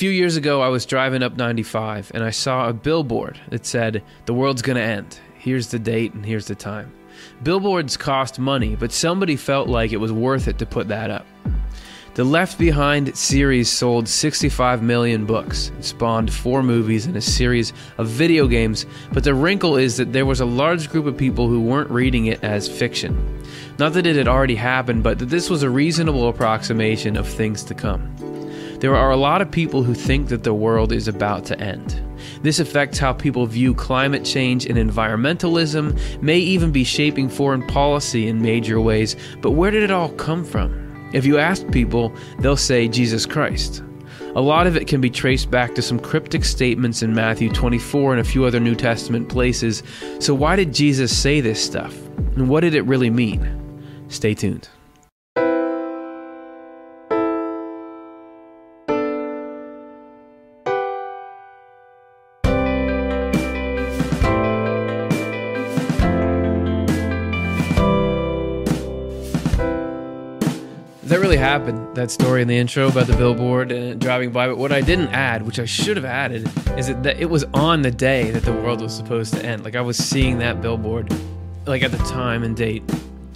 few years ago, I was driving up 95 and I saw a billboard that said, The world's gonna end. Here's the date and here's the time. Billboards cost money, but somebody felt like it was worth it to put that up. The Left Behind series sold 65 million books. It spawned four movies and a series of video games, but the wrinkle is that there was a large group of people who weren't reading it as fiction. Not that it had already happened, but that this was a reasonable approximation of things to come. There are a lot of people who think that the world is about to end. This affects how people view climate change and environmentalism, may even be shaping foreign policy in major ways. But where did it all come from? If you ask people, they'll say Jesus Christ. A lot of it can be traced back to some cryptic statements in Matthew 24 and a few other New Testament places. So, why did Jesus say this stuff? And what did it really mean? Stay tuned. That story in the intro about the billboard and driving by but what i didn't add which i should have added is that, that it was on the day that the world was supposed to end. Like i was seeing that billboard like at the time and date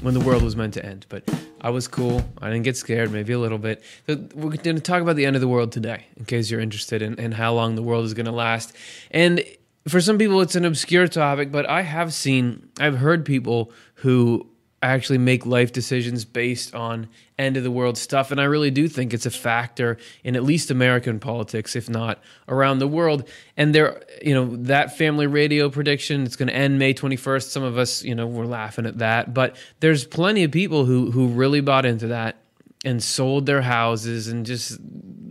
when the world was meant to end but i was cool. I didn't get scared maybe a little bit. So we're going to talk about the end of the world today in case you're interested in, in how long the world is going to last. And for some people it's an obscure topic but i have seen i've heard people who actually make life decisions based on end of the world stuff. And I really do think it's a factor in at least American politics, if not around the world. And there, you know, that family radio prediction, it's going to end May 21st. Some of us, you know, we're laughing at that. But there's plenty of people who, who really bought into that and sold their houses and just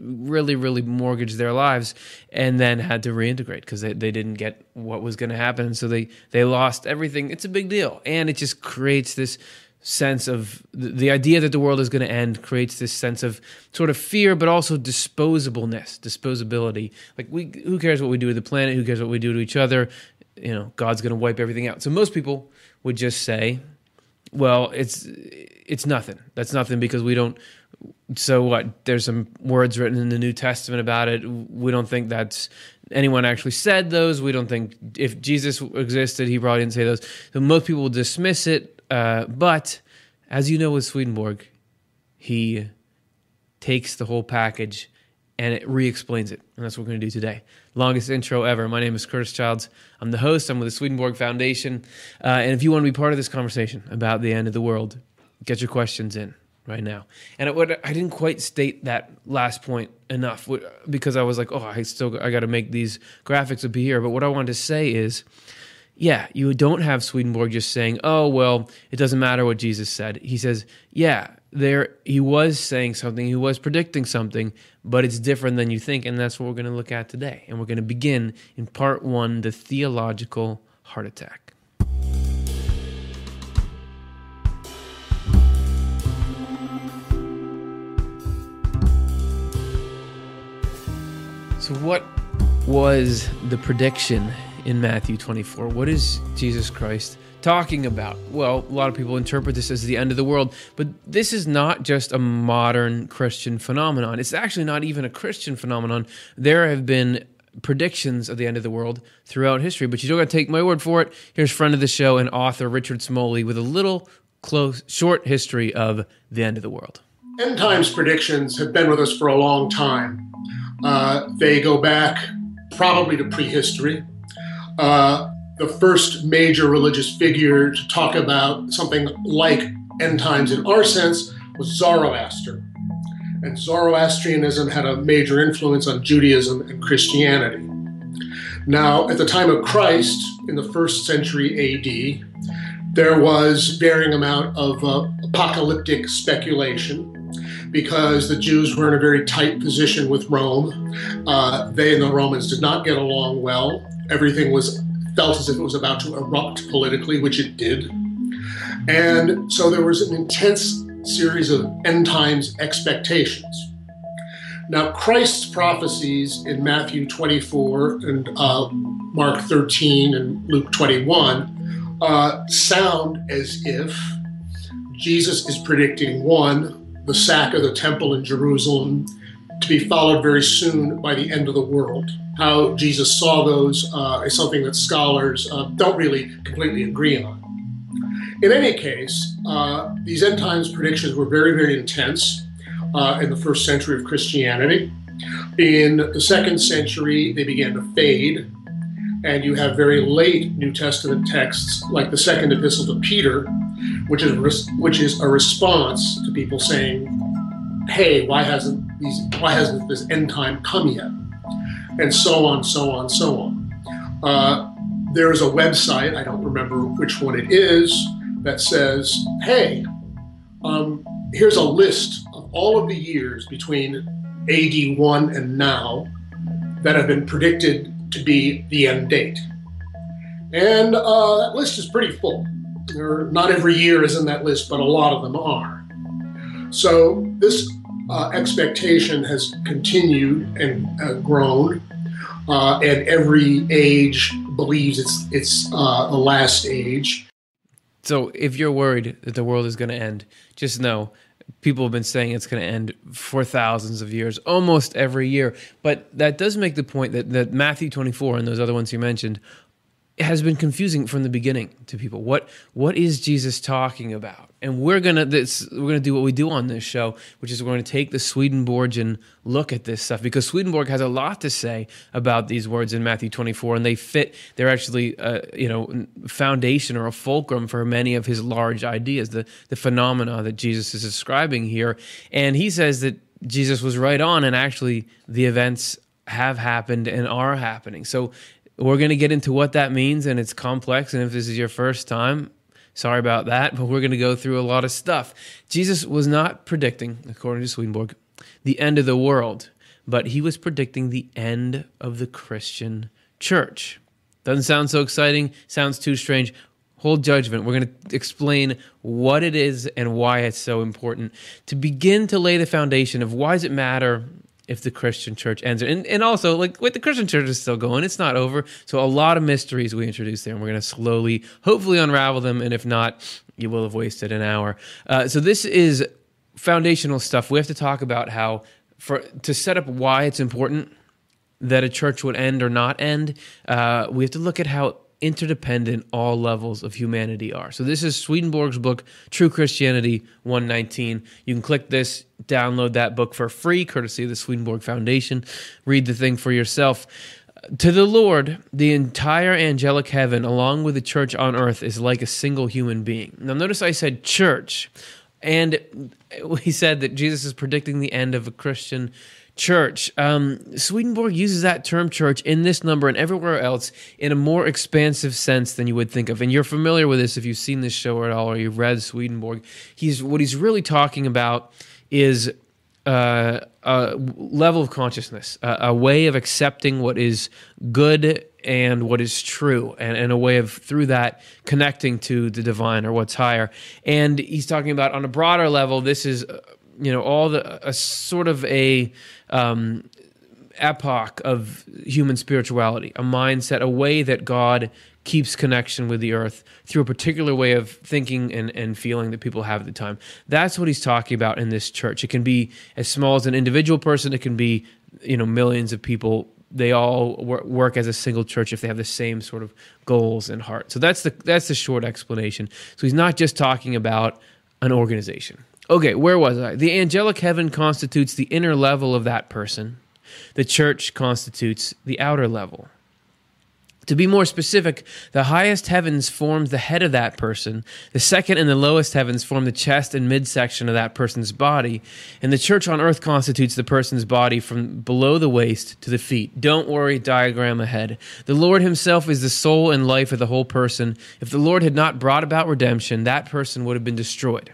really, really mortgaged their lives and then had to reintegrate because they, they didn't get what was going to happen. So they, they lost everything. It's a big deal. And it just creates this sense of the idea that the world is going to end creates this sense of sort of fear but also disposableness disposability like we who cares what we do to the planet who cares what we do to each other you know god's going to wipe everything out so most people would just say well it's it's nothing. That's nothing because we don't so what? There's some words written in the new testament about it. We don't think that's anyone actually said those. We don't think if jesus existed he probably didn't say those. So most people will dismiss it uh, but as you know with swedenborg he takes the whole package and it re-explains it and that's what we're going to do today. Longest intro ever. My name is curtis childs. I'm the host. I'm with the swedenborg foundation. Uh, and if you want to be part of this conversation about the end of the world get your questions in right now. And it I didn't quite state that last point enough because I was like, oh, I still I got to make these graphics up here. But what I wanted to say is, yeah, you don't have Swedenborg just saying, oh, well, it doesn't matter what Jesus said. He says, yeah, there he was saying something, he was predicting something, but it's different than you think, and that's what we're going to look at today. And we're going to begin in part one, the theological heart attack. So, what was the prediction in Matthew 24? What is Jesus Christ talking about? Well, a lot of people interpret this as the end of the world, but this is not just a modern Christian phenomenon. It's actually not even a Christian phenomenon. There have been predictions of the end of the world throughout history, but you don't got to take my word for it. Here's friend of the show and author Richard Smoley with a little close short history of the end of the world. End times predictions have been with us for a long time. Uh, they go back probably to prehistory. Uh, the first major religious figure to talk about something like end times in our sense was Zoroaster. And Zoroastrianism had a major influence on Judaism and Christianity. Now, at the time of Christ, in the first century AD, there was varying amount of uh, apocalyptic speculation because the Jews were in a very tight position with Rome. Uh, they and the Romans did not get along well. Everything was felt as if it was about to erupt politically, which it did. And so there was an intense series of end times expectations. Now, Christ's prophecies in Matthew 24 and uh, Mark 13 and Luke 21 uh, sound as if Jesus is predicting one, the sack of the temple in Jerusalem, to be followed very soon by the end of the world. How Jesus saw those uh, is something that scholars uh, don't really completely agree on. In any case, uh, these end times predictions were very, very intense uh, in the first century of Christianity. In the second century, they began to fade, and you have very late New Testament texts like the second epistle to Peter, which is which is a response to people saying, "Hey, why hasn't these why hasn't this end time come yet?" And so on, so on, so on. Uh, there is a website I don't remember which one it is that says, "Hey, um, here's a list of all of the years between AD 1 and now that have been predicted to be the end date. And uh, that list is pretty full. There, not every year is in that list, but a lot of them are. So this uh, expectation has continued and uh, grown, uh, and every age believes it's it's uh, the last age. So if you're worried that the world is going to end, just know people have been saying it's going to end for thousands of years, almost every year. But that does make the point that, that Matthew 24 and those other ones you mentioned has been confusing from the beginning to people. What what is Jesus talking about? And we're gonna this we're gonna do what we do on this show, which is we're gonna take the Swedenborgian look at this stuff because Swedenborg has a lot to say about these words in Matthew 24, and they fit. They're actually uh, you know foundation or a fulcrum for many of his large ideas, the the phenomena that Jesus is describing here. And he says that Jesus was right on, and actually the events have happened and are happening. So we're going to get into what that means, and it's complex. And if this is your first time, sorry about that, but we're going to go through a lot of stuff. Jesus was not predicting, according to Swedenborg, the end of the world, but he was predicting the end of the Christian church. Doesn't sound so exciting, sounds too strange. Hold judgment. We're going to explain what it is and why it's so important to begin to lay the foundation of why does it matter if the Christian church ends. And, and also, like, with the Christian church is still going, it's not over. So, a lot of mysteries we introduce there, and we're going to slowly, hopefully, unravel them. And if not, you will have wasted an hour. Uh, so, this is foundational stuff. We have to talk about how, for to set up why it's important that a church would end or not end, uh, we have to look at how interdependent all levels of humanity are. So this is Swedenborg's book, True Christianity 119. You can click this, download that book for free, courtesy of the Swedenborg Foundation. Read the thing for yourself. To the Lord, the entire angelic heaven, along with the church on earth, is like a single human being. Now, notice I said church, and he said that Jesus is predicting the end of a Christian church. Um, Swedenborg uses that term church in this number and everywhere else in a more expansive sense than you would think of. And you're familiar with this if you've seen this show at all or you've read Swedenborg. He's what he's really talking about is uh, a level of consciousness, a, a, way of accepting what is good and what is true, and, and a way of through that connecting to the divine or what's higher. And he's talking about on a broader level. This is you know all the a sort of a um, epoch of human spirituality, a mindset, a way that God keeps connection with the earth through a particular way of thinking and, and feeling that people have at the time. That's what he's talking about in this church. It can be as small as an individual person, it can be, you know, millions of people. They all work as a single church if they have the same sort of goals and heart. So that's the that's the short explanation. So he's not just talking about an organization. Okay, where was I? The angelic heaven constitutes the inner level of that person. The church constitutes the outer level. To be more specific, the highest heavens forms the head of that person. The second and the lowest heavens form the chest and midsection of that person's body. And the church on earth constitutes the person's body from below the waist to the feet. Don't worry, diagram ahead. The Lord Himself is the soul and life of the whole person. If the Lord had not brought about redemption, that person would have been destroyed.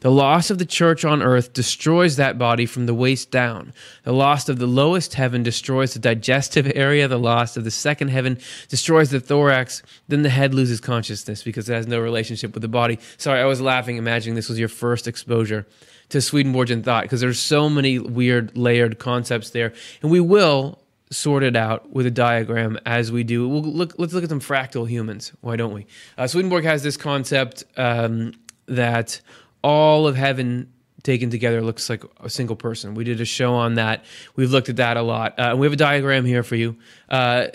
The loss of the church on earth destroys that body from the waist down. The loss of the lowest heaven destroys the digestive area. The loss of the second heaven destroys the thorax. Then the head loses consciousness because it has no relationship with the body. Sorry, I was laughing, imagining this was your first exposure to Swedenborgian thought because there's so many weird layered concepts there. And we will sort it out with a diagram as we do. We'll look, let's look at some fractal humans. Why don't we? Uh, Swedenborg has this concept um, that all of heaven taken together looks like a single person. We did a show on that. We've looked at that a lot. Uh, we have a diagram here for you. Uh,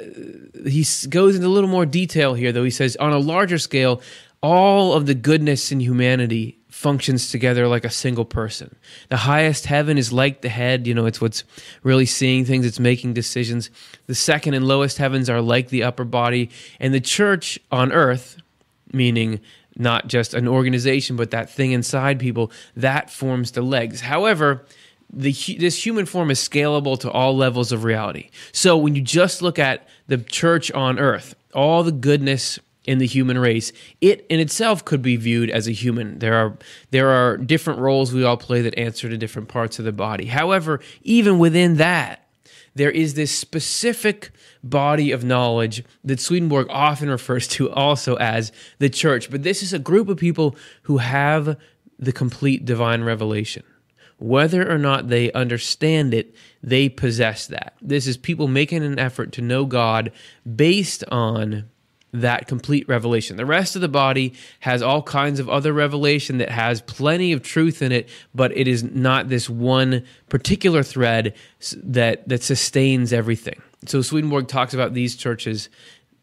he goes into a little more detail here, though. He says, on a larger scale, all of the goodness in humanity functions together like a single person. The highest heaven is like the head, you know, it's what's really seeing things, it's making decisions. The second and lowest heavens are like the upper body, and the church on earth, meaning not just an organization, but that thing inside people, that forms the legs. However, the, this human form is scalable to all levels of reality. So when you just look at the church on earth, all the goodness in the human race, it in itself could be viewed as a human. There are there are different roles we all play that answer to different parts of the body. However, even within that, there is this specific body of knowledge that Swedenborg often refers to also as the church. But this is a group of people who have the complete divine revelation. Whether or not they understand it, they possess that. This is people making an effort to know God based on that complete revelation. The rest of the body has all kinds of other revelation that has plenty of truth in it, but it is not this one particular thread that that sustains everything. So Swedenborg talks about these churches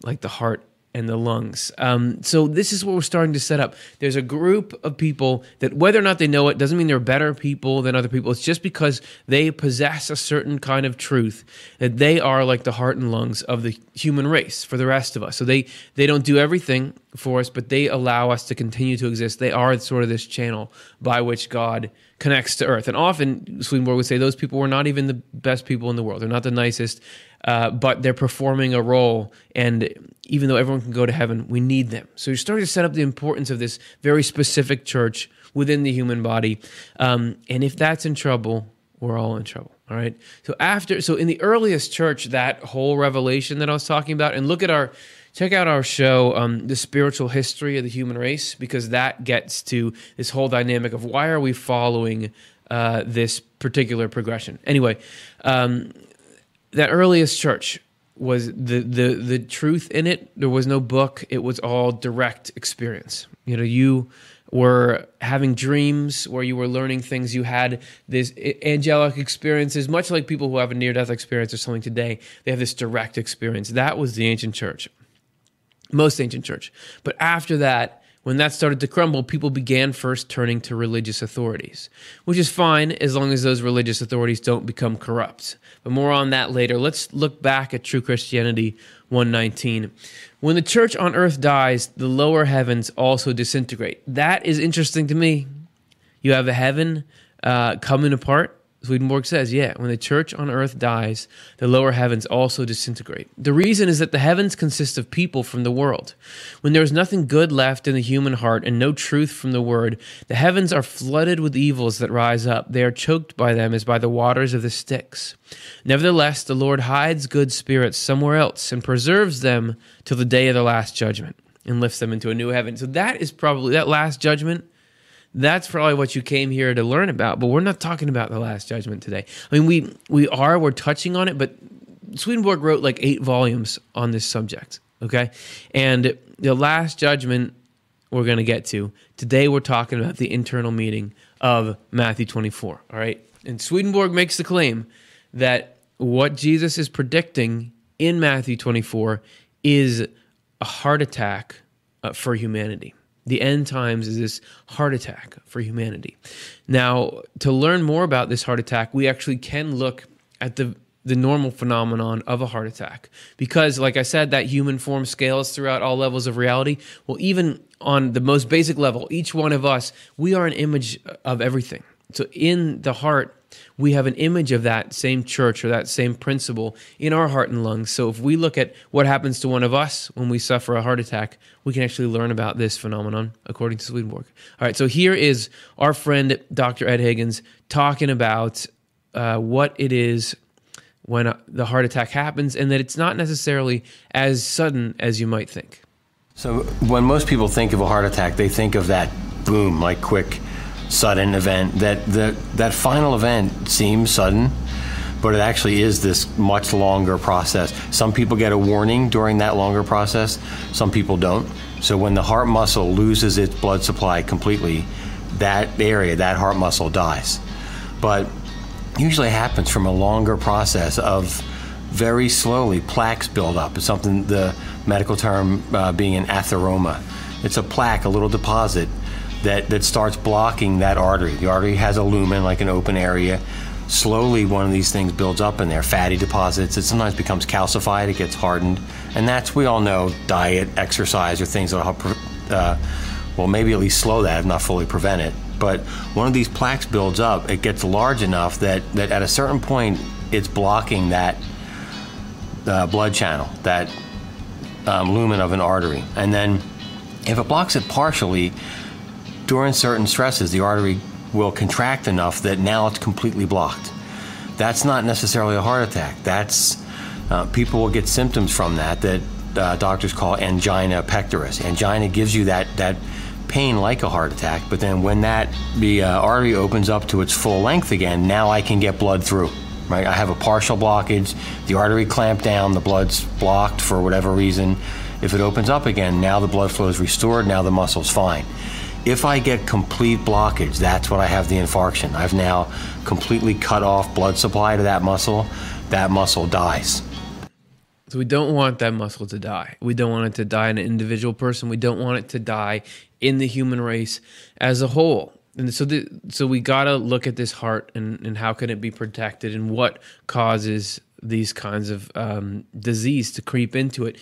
like the heart and the lungs. Um, so this is what we're starting to set up. There's a group of people that, whether or not they know it, doesn't mean they're better people than other people. It's just because they possess a certain kind of truth that they are like the heart and lungs of the human race for the rest of us. So they they don't do everything for us, but they allow us to continue to exist. They are sort of this channel by which God connects to earth. And often Swedenborg would say those people were not even the best people in the world. They're not the nicest uh, but they're performing a role. And even though everyone can go to heaven, we need them. So you're starting to set up the importance of this very specific church within the human body. Um, and if that's in trouble, we're all in trouble. All right. So after, so in the earliest church, that whole revelation that I was talking about, and look at our, check out our show, um, The Spiritual History of the Human Race, because that gets to this whole dynamic of why are we following uh, this particular progression. Anyway, um, that earliest church was the the the truth in it. There was no book. It was all direct experience. You know, you were having dreams where you were learning things. You had this angelic experiences, much like people who have a near death experience or something today. They have this direct experience. That was the ancient church, most ancient church. But after that, when that started to crumble, people began first turning to religious authorities, which is fine as long as those religious authorities don't become corrupt. But more on that later. Let's look back at True Christianity 119. When the church on earth dies, the lower heavens also disintegrate. That is interesting to me. You have a heaven uh, coming apart Swedenborg says, yeah, when the church on earth dies, the lower heavens also disintegrate. The reason is that the heavens consist of people from the world. When there is nothing good left in the human heart and no truth from the word, the heavens are flooded with evils that rise up. They are choked by them as by the waters of the Styx. Nevertheless, the Lord hides good spirits somewhere else and preserves them till the day of the last judgment and lifts them into a new heaven. So that is probably that last judgment that's probably what you came here to learn about. But we're not talking about the Last Judgment today. I mean, we we are we're touching on it, but Swedenborg wrote like eight volumes on this subject. Okay, and the Last Judgment we're going to get to today. We're talking about the internal meaning of Matthew 24. All right, and Swedenborg makes the claim that what Jesus is predicting in Matthew 24 is a heart attack uh, for humanity. The end times is this heart attack for humanity. Now, to learn more about this heart attack, we actually can look at the the normal phenomenon of a heart attack. Because, like I said, that human form scales throughout all levels of reality. Well, even on the most basic level, each one of us, we are an image of everything. So, in the heart, we have an image of that same church or that same principle in our heart and lungs. So if we look at what happens to one of us when we suffer a heart attack, we can actually learn about this phenomenon according to Swedenborg. All right, so here is our friend Dr. Ed Higgins talking about uh, what it is when the heart attack happens and that it's not necessarily as sudden as you might think. So when most people think of a heart attack, they think of that boom, like quick sudden event. That the that final event seems sudden, but it actually is this much longer process. Some people get a warning during that longer process. Some people don't. So when the heart muscle loses its blood supply completely, that area, that heart muscle dies. But usually happens from a longer process of very slowly plaques build up. It's something the medical term uh, being an atheroma. It's a plaque, a little deposit that, that starts blocking that artery. The artery has a lumen, like an open area. Slowly, one of these things builds up in there, fatty deposits. It sometimes becomes calcified, it gets hardened. And that's, we all know, diet, exercise, or things that help, uh, well, maybe at least slow that, if not fully prevent it. But one of these plaques builds up, it gets large enough that, that at a certain point, it's blocking that uh, blood channel, that um, lumen of an artery. And then if it blocks it partially, during certain stresses, the artery will contract enough that now it's completely blocked. That's not necessarily a heart attack. That's uh, people will get symptoms from that that uh, doctors call angina pectoris. Angina gives you that that pain like a heart attack, but then when that the uh, artery opens up to its full length again, now I can get blood through. Right? I have a partial blockage. The artery clamped down. The blood's blocked for whatever reason. If it opens up again, now the blood flow is restored. Now the muscle's fine. If I get complete blockage, that's when I have the infarction. I've now completely cut off blood supply to that muscle. That muscle dies. So we don't want that muscle to die. We don't want it to die in an individual person. We don't want it to die in the human race as a whole. And so, the, so we got to look at this heart and, and how can it be protected and what causes these kinds of um, disease to creep into it.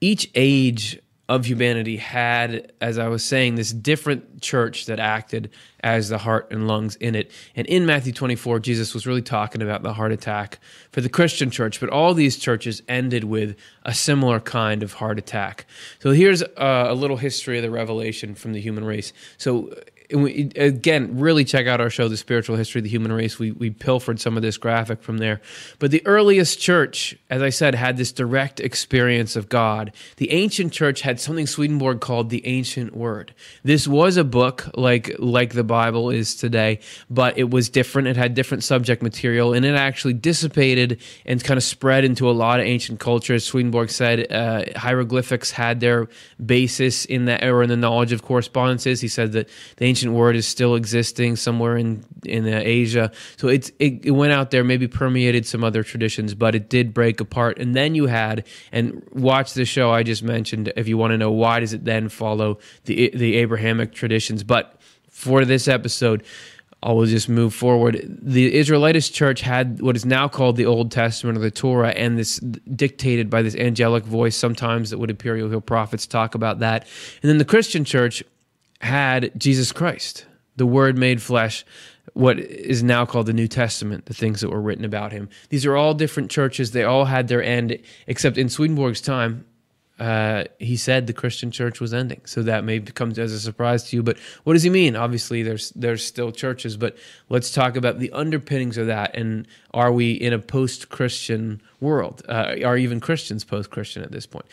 Each age of humanity had, as I was saying, this different church that acted as the heart and lungs in it. And in Matthew 24, Jesus was really talking about the heart attack for the Christian church, but all these churches ended with a similar kind of heart attack. So here's a, a little history of the revelation from the human race. So we, again, really check out our show, The Spiritual History of the Human Race. We, we pilfered some of this graphic from there. But the earliest church, as I said, had this direct experience of God. The ancient church had something Swedenborg called the ancient word. This was a book like, like the Bible is today, but it was different. It had different subject material, and it actually dissipated and kind of spread into a lot of ancient cultures. Swedenborg said uh, hieroglyphics had their basis in that, or in the knowledge of correspondences. He said that the ancient word is still existing somewhere in in uh, Asia. So it's it, it went out there, maybe permeated some other traditions, but it did break apart. And then you had and watch the show I just mentioned if you want to know why does it then follow the the Abrahamic traditions. But for this episode. I will just move forward. The Israelitish church had what is now called the Old Testament or the Torah, and this dictated by this angelic voice. Sometimes that would appear, you'll hear prophets talk about that. And then the Christian church had Jesus Christ, the Word made flesh, what is now called the New Testament, the things that were written about him. These are all different churches. They all had their end, except in Swedenborg's time, uh, he said the Christian church was ending. So that may come as a surprise to you. But what does he mean? Obviously, there's there's still churches, but let's talk about the underpinnings of that. And are we in a post-Christian world? Uh, are even Christians post-Christian at this point?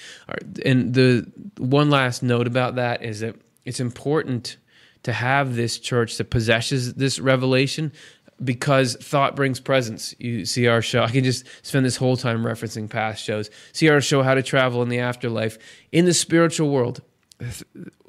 And the one last note about that is that it's important to have this church that possesses this revelation because thought brings presence. You see our show. I can just spend this whole time referencing past shows. See our show, How to Travel in the Afterlife. In the spiritual world,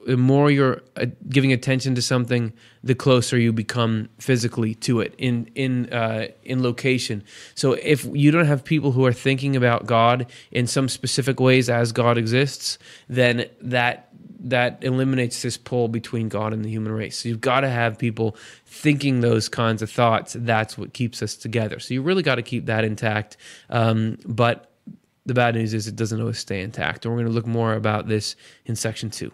the more you're uh, giving attention to something, the closer you become physically to it in in uh, in location. So if you don't have people who are thinking about God in some specific ways as God exists, then that that eliminates this pull between God and the human race. So you've got to have people thinking those kinds of thoughts. That's what keeps us together. So you really got to keep that intact. Um, but the bad news is it doesn't always stay intact. And we're going to look more about this in section two.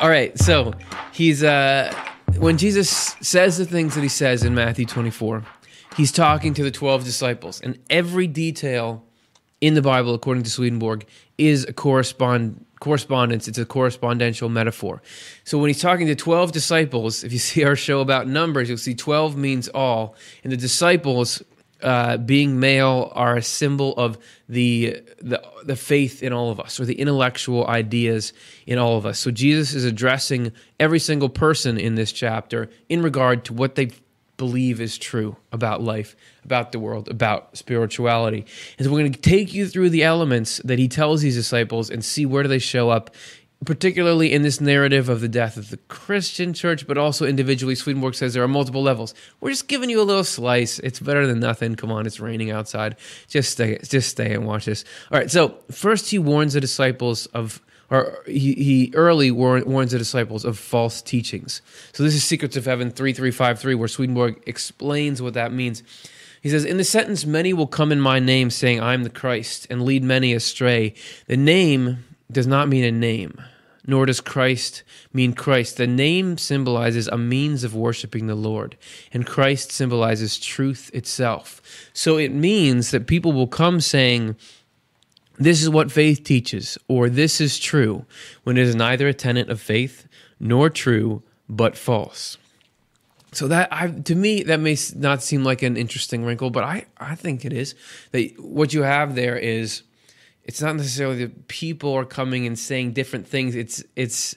All right, so he's uh when Jesus says the things that he says in Matthew 24, he's talking to the 12 disciples, and every detail in the Bible, according to Swedenborg, is a correspond correspondence. It's a correspondential metaphor. So when he's talking to 12 disciples, if you see our show about numbers, you'll see 12 means all, and the disciples uh, being male are a symbol of the, the the faith in all of us or the intellectual ideas in all of us. So Jesus is addressing every single person in this chapter in regard to what they believe is true about life, about the world, about spirituality. And so we're going to take you through the elements that he tells these disciples and see where do they show up particularly in this narrative of the death of the Christian church, but also individually. Swedenborg says there are multiple levels. We're just giving you a little slice. It's better than nothing. Come on, it's raining outside. Just stay, just stay and watch this. All right. So first, he warns the disciples of, or he, he early warns the disciples of false teachings. So this is Secrets of Heaven three three five three, where Swedenborg explains what that means. He says, In the sentence, many will come in my name, saying, I am the Christ, and lead many astray. The name does not mean a name nor does Christ mean Christ. The name symbolizes a means of worshiping the Lord, and Christ symbolizes truth itself. So it means that people will come saying, This is what faith teaches, or this is true, when it is neither a tenet of faith nor true, but false. So that I, to me that may not seem like an interesting wrinkle, but I, I think it is. That what you have there is it's not necessarily that people are coming and saying different things. It's it's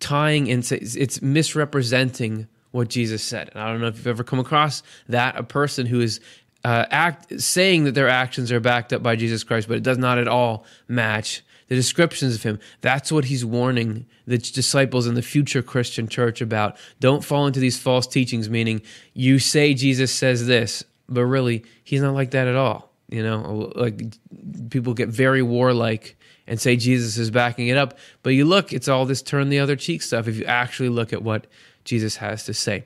tying into it's misrepresenting what Jesus said. And I don't know if you've ever come across that a person who is uh, act saying that their actions are backed up by Jesus Christ, but it does not at all match the descriptions of him. That's what he's warning the disciples in the future Christian church about. Don't fall into these false teachings, meaning you say Jesus says this, but really he's not like that at all. You know, like people get very warlike and say Jesus is backing it up. But you look, it's all this turn the other cheek stuff if you actually look at what Jesus has to say.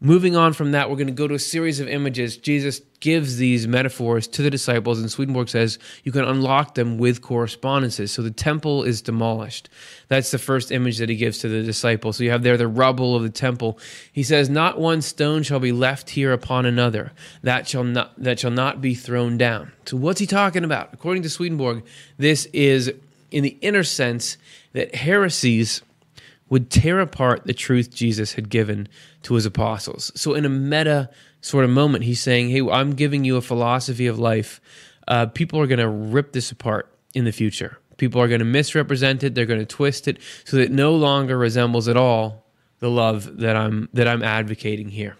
Moving on from that, we're going to go to a series of images. Jesus gives these metaphors to the disciples, and Swedenborg says you can unlock them with correspondences. So the temple is demolished. That's the first image that he gives to the disciples. So you have there the rubble of the temple. He says, Not one stone shall be left here upon another, that shall not, that shall not be thrown down. So what's he talking about? According to Swedenborg, this is in the inner sense that heresies would tear apart the truth Jesus had given to his apostles. So, in a meta sort of moment, he's saying, Hey, I'm giving you a philosophy of life. Uh, people are going to rip this apart in the future. People are going to misrepresent it. They're going to twist it so that it no longer resembles at all the love that I'm that I'm advocating here.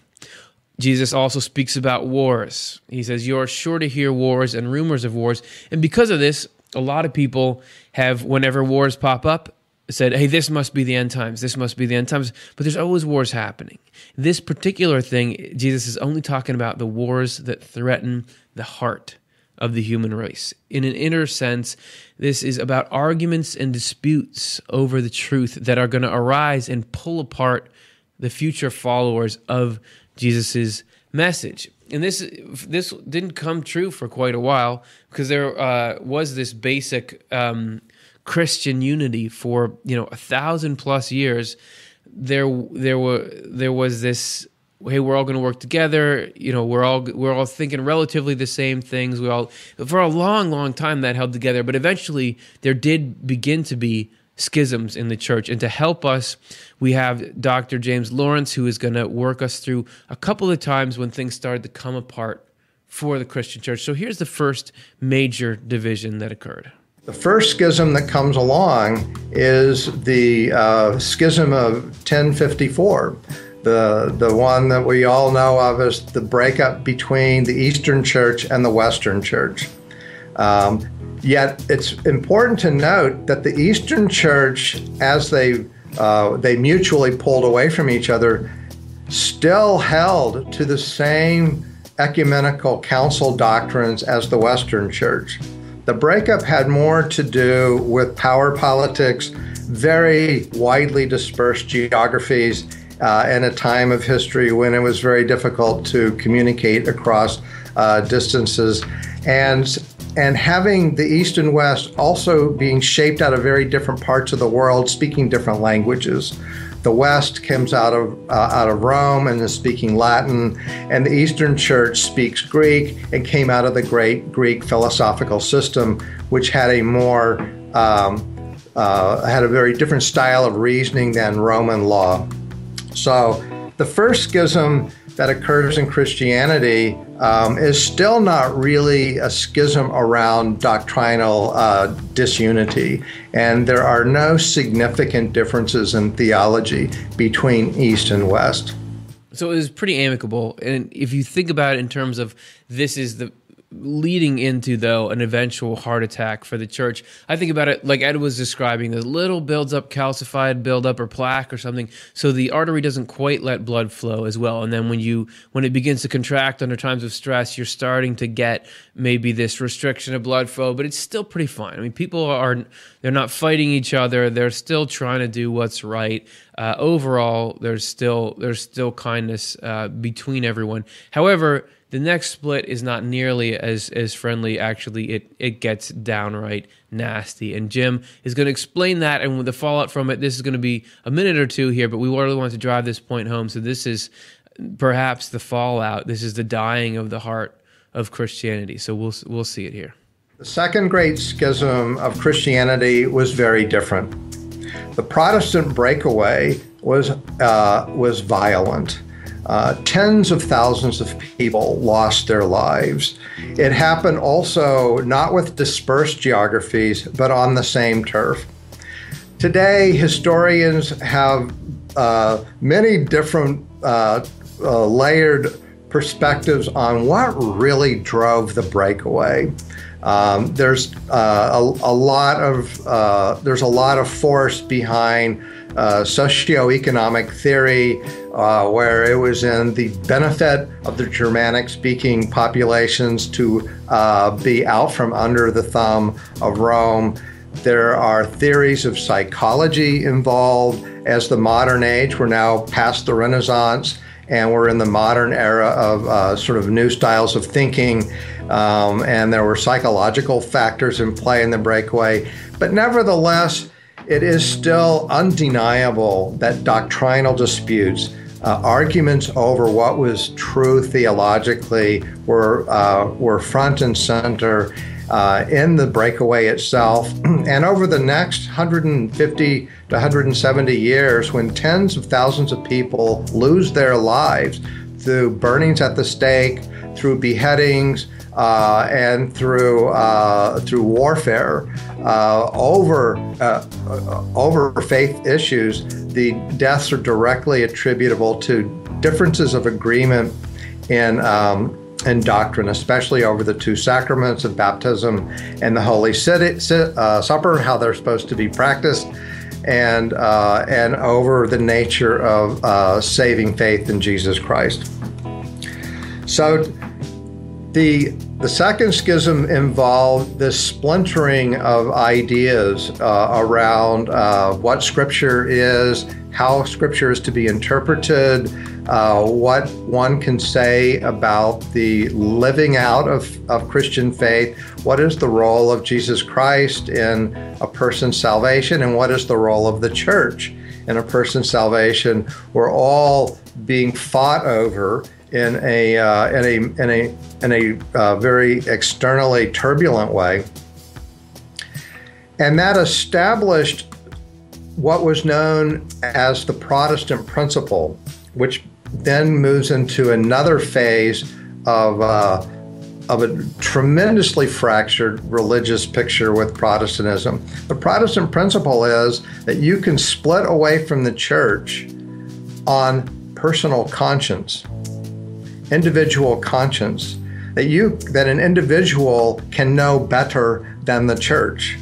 Jesus also speaks about wars. He says, You are sure to hear wars and rumors of wars. And because of this, a lot of people have, whenever wars pop up, said, hey, this must be the end times. This must be the end times. But there's always wars happening. This particular thing, Jesus is only talking about the wars that threaten the heart of the human race. In an inner sense, this is about arguments and disputes over the truth that are going to arise and pull apart the future followers of Jesus's message. And this this didn't come true for quite a while because there uh, was this basic um, Christian unity for you know a thousand plus years, there there were there was this hey we're all going to work together you know we're all we're all thinking relatively the same things we all for a long long time that held together but eventually there did begin to be schisms in the church. And to help us we have dr james lawrence who is going to work us through a couple of times when things started to come apart for the christian church. So here's the first major division that occurred the first schism that comes along is the uh, schism of 1054, the, the one that we all know of as the breakup between the Eastern Church and the Western Church. Um, yet it's important to note that the Eastern Church, as they uh, they mutually pulled away from each other, still held to the same ecumenical council doctrines as the Western Church. The breakup had more to do with power politics, very widely dispersed geographies, uh, in a time of history when it was very difficult to communicate across uh, distances. And and having the East and West also being shaped out of very different parts of the world, speaking different languages. The West comes out of uh, out of Rome and is speaking Latin, and the Eastern Church speaks Greek and came out of the great Greek philosophical system, which had a more um, uh, had a very different style of reasoning than Roman law. So the first schism that occurs in Christianity um, is still not really a schism around doctrinal uh, disunity. And there are no significant differences in theology between East and West. So it was pretty amicable. And if you think about it in terms of this is the leading into though an eventual heart attack for the church. I think about it like ed was describing the little builds up calcified build up or plaque or something so the artery doesn't quite let blood flow as well. And then when you when it begins to contract under times of stress you're starting to get maybe this restriction of blood flow but it's still pretty fine. I mean people are they're not fighting each other. They're still trying to do what's right. Uh, overall there's still there's still kindness uh, between everyone. However the next split is not nearly as as friendly. Actually, it it gets downright nasty. And Jim is going to explain that and the fallout from it. This is going to be a minute or two here, but we really want to drive this point home. So this is perhaps the fallout. This is the dying of the heart of Christianity. So we'll we'll see it here. The second great schism of Christianity was very different. The Protestant breakaway was uh, was violent. Uh, tens of thousands of people lost their lives. It happened also not with dispersed geographies, but on the same turf. Today, historians have uh, many different uh, uh layered perspectives on what really drove the breakaway. Um, there's uh, a, a, lot of uh, there's a lot of force behind uh, socioeconomic theory, uh, where it was in the benefit of the Germanic speaking populations to uh, be out from under the thumb of Rome. There are theories of psychology involved as the modern age. We're now past the Renaissance and we're in the modern era of uh, sort of new styles of thinking. Um, and there were psychological factors in play in the breakaway. But nevertheless, it is still undeniable that doctrinal disputes, uh, arguments over what was true theologically, were uh, were front and center uh, in the breakaway itself. and over the next 150 to 170 years, when tens of thousands of people lose their lives through burnings at the stake, through beheadings, uh, and through uh, through warfare uh, over uh, over faith issues, the deaths are directly attributable to differences of agreement in. Um, in doctrine, especially over the two sacraments of baptism and the Holy uh, Supper, how they're supposed to be practiced, and uh, and over the nature of saving faith in Jesus Christ. So, the the second schism involved this splintering of ideas uh, around uh, what Scripture is, how Scripture is to be interpreted, uh, what one can say about the living out of, of Christian faith, what is the role of Jesus Christ in a person's salvation, and what is the role of the church in a person's salvation. We're all being fought over in a uh, in a in a in a uh, very externally turbulent way, and that established what was known as the Protestant principle, which then moves into another phase of uh, of a tremendously fractured religious picture with Protestantism. The Protestant principle is that you can split away from the church on personal conscience individual conscience that you that an individual can know better than the church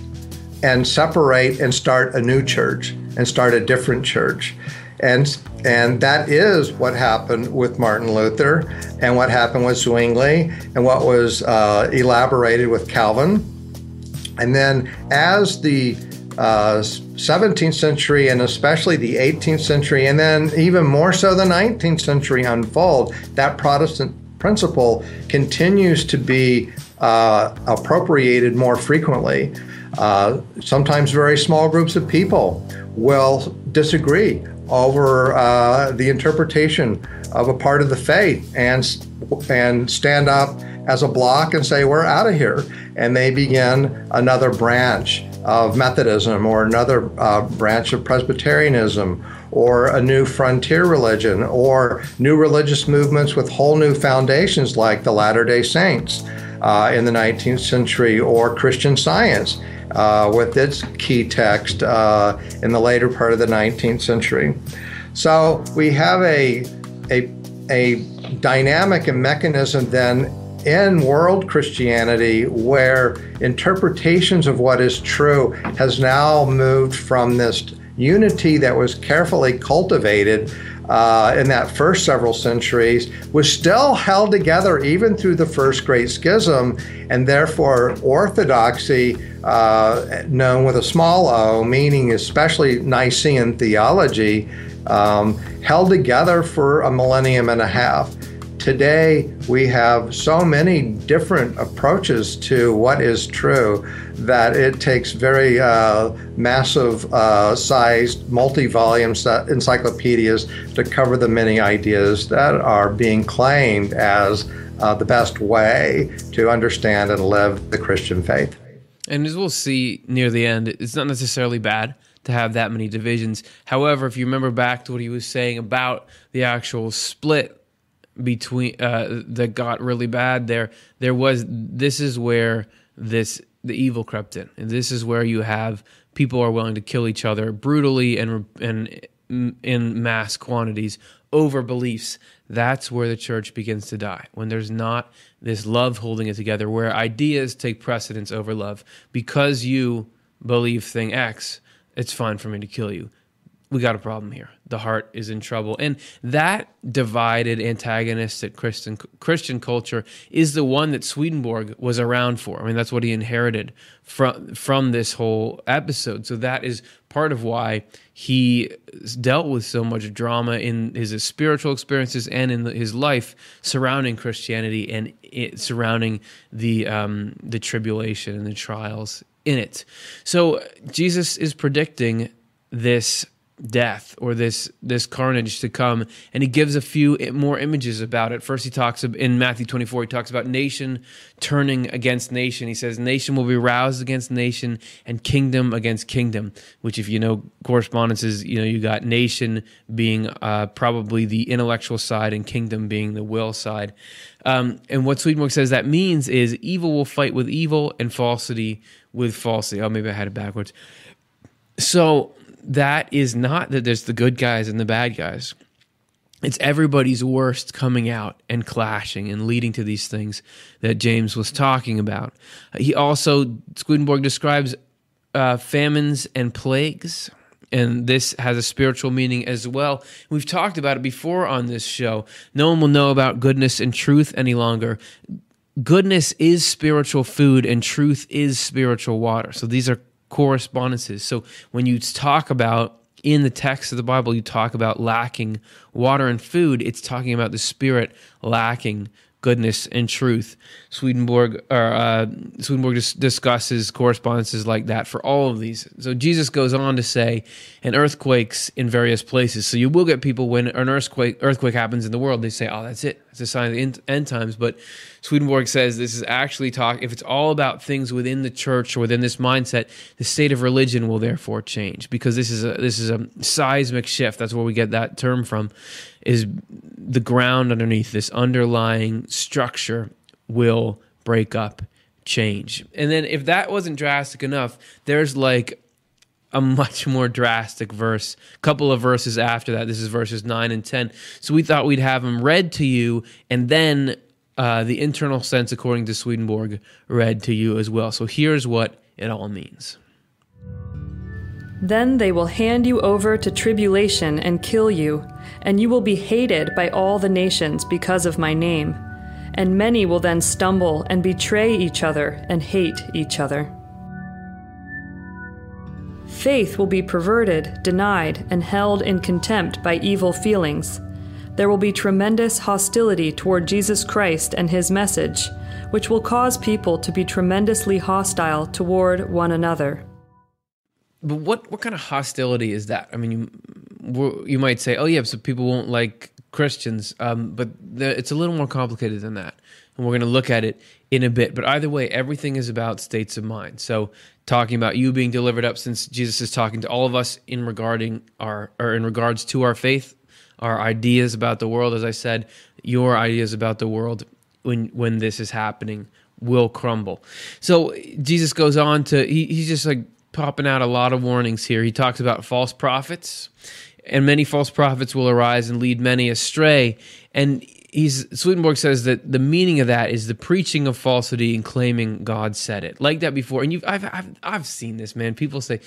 and separate and start a new church and start a different church and and that is what happened with Martin Luther and what happened with Zwingli and what was uh, elaborated with Calvin and then as the uh, 17th century and especially the 18th century, and then even more so the 19th century unfold, that Protestant principle continues to be uh, appropriated more frequently. Uh, sometimes very small groups of people will disagree over uh, the interpretation of a part of the faith and and stand up as a block and say we're out of here. And they begin another branch of Methodism or another uh, branch of Presbyterianism or a new frontier religion or new religious movements with whole new foundations like the Latter day Saints uh, in the 19th century or Christian Science. Uh, with its key text uh, in the later part of the 19th century. So we have a, a a dynamic and mechanism then in world Christianity where interpretations of what is true has now moved from this unity that was carefully cultivated uh, in that first several centuries was still held together even through the first great schism, and therefore orthodoxy, uh, known with a small o, meaning especially Nicene theology, um, held together for a millennium and a half. Today, we have so many different approaches to what is true that it takes very uh, massive uh, sized, multi volume encyclopedias to cover the many ideas that are being claimed as uh, the best way to understand and live the Christian faith. And as we'll see near the end, it's not necessarily bad to have that many divisions. However, if you remember back to what he was saying about the actual split between uh, that got really bad there there was this is where this the evil crept in. And this is where you have people are willing to kill each other brutally and and in mass quantities over beliefs. That's where the church begins to die when there's not this love holding it together where ideas take precedence over love. Because you believe thing x it's fine for me to kill you. We got a problem here. The heart is in trouble. And that divided, antagonistic Christian Christian culture is the one that Swedenborg was around for. I mean, that's what he inherited from from this whole episode. So that is part of why he dealt with so much drama in his spiritual experiences and in his life surrounding Christianity and it, surrounding the um, the tribulation and the trials in it. So Jesus is predicting this death or this this carnage to come. And he gives a few more images about it. First he talks in matthew 24 he talks about nation turning against nation. He says nation will be roused against nation and kingdom against kingdom which if you know correspondences you know you got nation being uh, probably the intellectual side and kingdom being the will side. Um, and what swedenborg says that means is evil will fight with evil and falsity with falsity. Oh maybe i had it backwards. So that is not that there's the good guys and the bad guys. It's everybody's worst coming out and clashing and leading to these things that James was talking about. He also, Swedenborg describes uh, famines and plagues, and this has a spiritual meaning as well. We've talked about it before on this show. No one will know about goodness and truth any longer. Goodness is spiritual food, and truth is spiritual water. So these are correspondences. So when you talk about in the text of the Bible, you talk about lacking water and food, it's talking about the Spirit lacking goodness and truth. Swedenborg or uh, Swedenborg dis- discusses correspondences like that for all of these. So Jesus goes on to say, and earthquakes in various places. So you will get people when an earthquake earthquake happens in the world, they say, "Oh, that's it. It's a sign of the end times." But Swedenborg says this is actually talk. If it's all about things within the church or within this mindset, the state of religion will therefore change because this is a this is a seismic shift. That's where we get that term from. Is the ground underneath this underlying structure will break up, change. And then if that wasn't drastic enough, there's like a much more drastic verse. Couple of verses after that. This is verses 9 and 10. So we thought we'd have them read to you and then uh, the internal sense, according to Swedenborg, read to you as well. So here's what it all means. Then they will hand you over to tribulation and kill you, and you will be hated by all the nations because of my name. And many will then stumble and betray each other and hate each other. Faith will be perverted, denied, and held in contempt by evil feelings. There will be tremendous hostility toward Jesus Christ and his message, which will cause people to be tremendously hostile toward one another. But what, what kind of hostility is that? I mean, you, you might say, oh, yeah, so people won't like Christians, um, but the, it's a little more complicated than that. And we're going to look at it in a bit. But either way, everything is about states of mind. So, talking about you being delivered up, since Jesus is talking to all of us in regarding our or in regards to our faith, our ideas about the world. As I said, your ideas about the world when when this is happening will crumble. So Jesus goes on to he, he's just like popping out a lot of warnings here. He talks about false prophets and many false prophets will arise and lead many astray. And he's Swedenborg says that the meaning of that is the preaching of falsity and claiming God said it, like that before. And you've I've I've, I've seen this man. People say,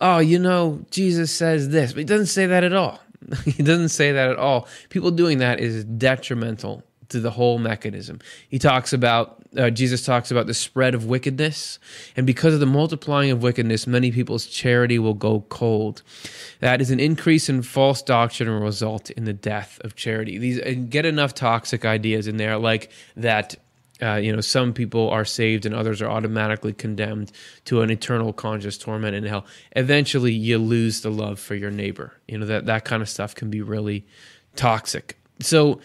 "Oh, you know, Jesus says this," but he doesn't say that at all. he doesn't say that at all. People doing that is detrimental to the whole mechanism. He talks about, uh, Jesus talks about the spread of wickedness, and because of the multiplying of wickedness, many people's charity will go cold. That is an increase in false doctrine and result in the death of charity. These and get enough toxic ideas in there, like that. Uh, you know, some people are saved and others are automatically condemned to an eternal conscious torment in hell. Eventually, you lose the love for your neighbor. You know that that kind of stuff can be really toxic. So,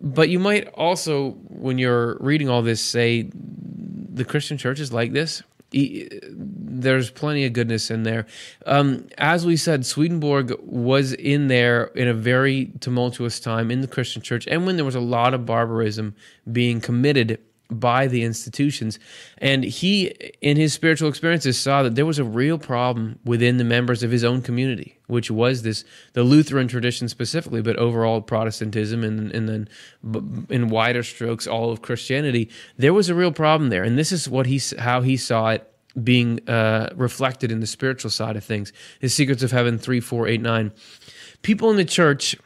but you might also, when you're reading all this, say the Christian church is like this. There's plenty of goodness in there. Um, as we said, Swedenborg was in there in a very tumultuous time in the Christian church, and when there was a lot of barbarism being committed by the institutions. And he, in his spiritual experiences, saw that there was a real problem within the members of his own community, which was this the Lutheran tradition specifically, but overall Protestantism and, and then in wider strokes, all of Christianity. There was a real problem there. And this is what he, how he saw it being uh, reflected in the spiritual side of things. His Secrets of Heaven 3, 4, 8, 9. People in the church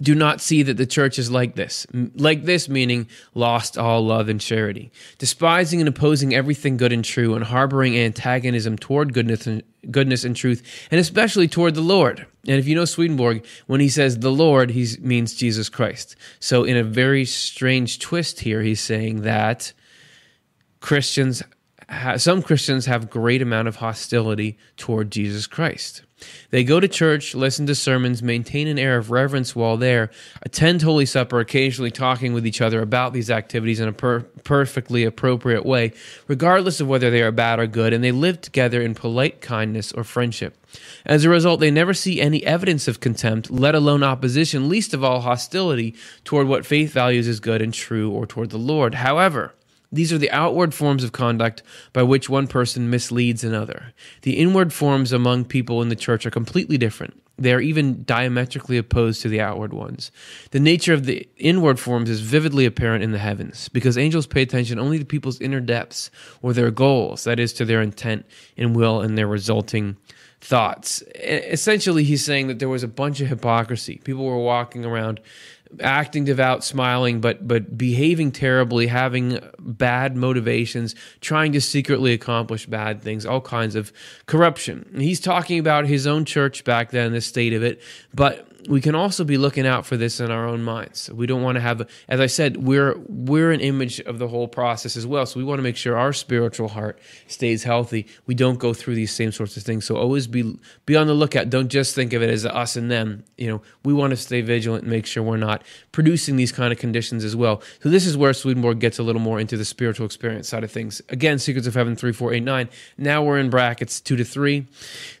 do not see that the church is like this. Like this, meaning lost all love and charity, despising and opposing everything good and true, and harboring antagonism toward goodness and, goodness and truth, and especially toward the Lord. And if you know Swedenborg, when he says the Lord, he means Jesus Christ. So, in a very strange twist here, he's saying that Christians, some Christians have great amount of hostility toward Jesus Christ. They go to church, listen to sermons, maintain an air of reverence while there, attend Holy Supper, occasionally talking with each other about these activities in a per- perfectly appropriate way, regardless of whether they are bad or good, and they live together in polite kindness or friendship. As a result, they never see any evidence of contempt, let alone opposition, least of all hostility toward what faith values as good and true or toward the Lord. However, these are the outward forms of conduct by which one person misleads another. The inward forms among people in the church are completely different. They are even diametrically opposed to the outward ones. The nature of the inward forms is vividly apparent in the heavens, because angels pay attention only to people's inner depths or their goals, that is, to their intent and will and their resulting thoughts. Essentially, he's saying that there was a bunch of hypocrisy. People were walking around acting devout, smiling, but but behaving terribly, having bad motivations, trying to secretly accomplish bad things, all kinds of corruption. he's talking about his own church back then, the state of it, but we can also be looking out for this in our own minds. We don't want to have, as I said, we're we're an image of the whole process as well. So we want to make sure our spiritual heart stays healthy. We don't go through these same sorts of things. So always be be on the lookout. Don't just think of it as us and them. You know, we want to stay vigilant and make sure we're not producing these kind of conditions as well. So this is where Swedenborg gets a little more into the spiritual experience side of things. Again, Secrets of Heaven three, four, eight, nine. Now we're in brackets two to three.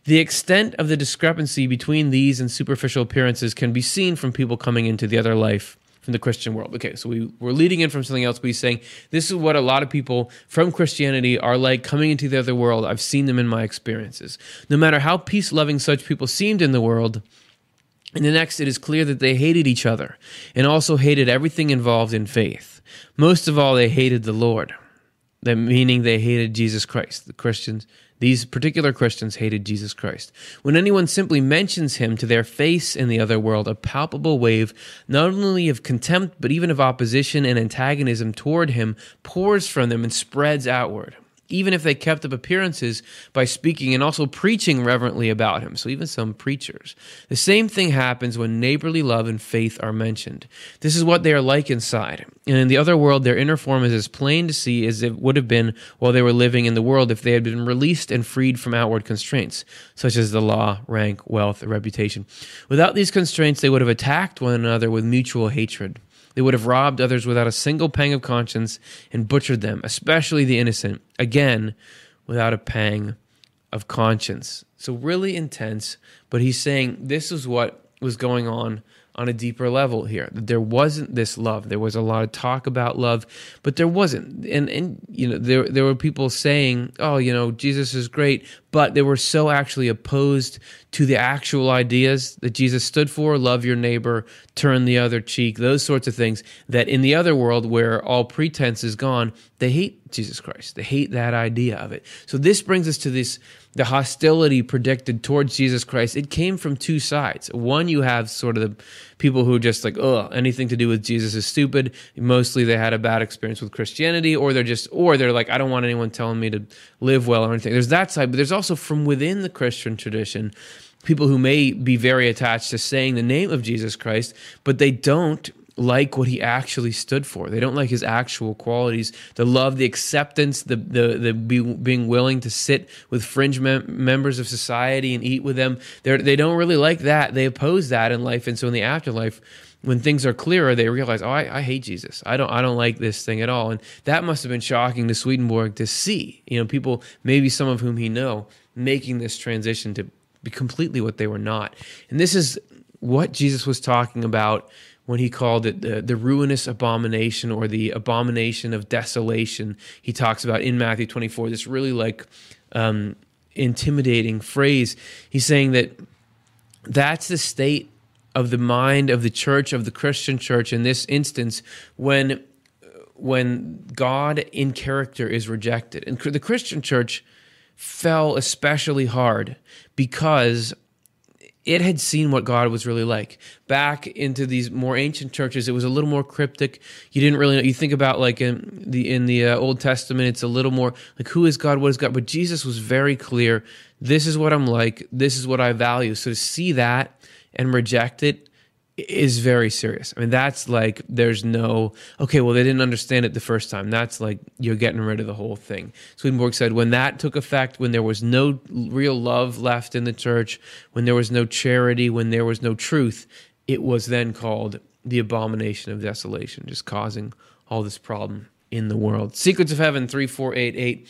The extent of the discrepancy between these and superficial appearances can be seen from people coming into the other life from the Christian world. Okay, so we, we're leading in from something else, but he's saying this is what a lot of people from Christianity are like coming into the other world. I've seen them in my experiences. No matter how peace loving such people seemed in the world, in the next, it is clear that they hated each other and also hated everything involved in faith. Most of all, they hated the Lord, that meaning they hated Jesus Christ. The Christians these particular Christians hated Jesus Christ. When anyone simply mentions him to their face in the other world, a palpable wave, not only of contempt, but even of opposition and antagonism toward him, pours from them and spreads outward even if they kept up appearances by speaking and also preaching reverently about him. So, even some preachers. The same thing happens when neighborly love and faith are mentioned. This is what they are like inside. And in the other world, their inner form is as plain to see as it would have been while they were living in the world if they had been released and freed from outward constraints, such as the law, rank, wealth, reputation. Without these constraints, they would have attacked one another with mutual hatred. They would have robbed others without a single pang of conscience and butchered them, especially the innocent, again, without a pang of conscience. So, really intense, but he's saying this is what was going on on a deeper level here. That there wasn't this love. There was a lot of talk about love, but there wasn't. And and you know there there were people saying, "Oh, you know, Jesus is great," but they were so actually opposed to the actual ideas that Jesus stood for, love your neighbor, turn the other cheek, those sorts of things that in the other world where all pretense is gone, they hate Jesus Christ. They hate that idea of it. So this brings us to this the hostility predicted towards Jesus Christ, it came from two sides. One, you have sort of the people who are just like, oh, anything to do with Jesus is stupid. Mostly they had a bad experience with Christianity, or they're just, or they're like, I don't want anyone telling me to live well or anything. There's that side, but there's also from within the Christian tradition, people who may be very attached to saying the name of Jesus Christ, but they don't like what he actually stood for. They don't like his actual qualities, the love, the acceptance, the the, the be, being willing to sit with fringe mem- members of society and eat with them. They they don't really like that. They oppose that in life, and so in the afterlife. When things are clearer, they realize, oh, I, I hate Jesus. I don't, I don't like this thing at all, and that must have been shocking to Swedenborg to see. You know, people, maybe some of whom he know, making this transition to be completely what they were not. And this is what Jesus was talking about when he called it the, the ruinous abomination or the abomination of desolation. He talks about in Matthew 24, this really like um, intimidating phrase. He's saying that that's the state of the mind of the church, of the Christian church in this instance, when when God in character is rejected. And the Christian church fell especially hard because it had seen what God was really like. Back into these more ancient churches, it was a little more cryptic. You didn't really know. You think about like in the in the uh, Old Testament, it's a little more like who is God, what is God. But Jesus was very clear. This is what I'm like. This is what I value. So to see that and reject it is very serious. I mean, that's like there's no okay. Well, they didn't understand it the first time. That's like you're getting rid of the whole thing. Swedenborg said when that took effect, when there was no real love left in the church, when there was no charity, when there was no truth, it was then called the abomination of desolation, just causing all this problem in the world. Secrets of Heaven three four eight eight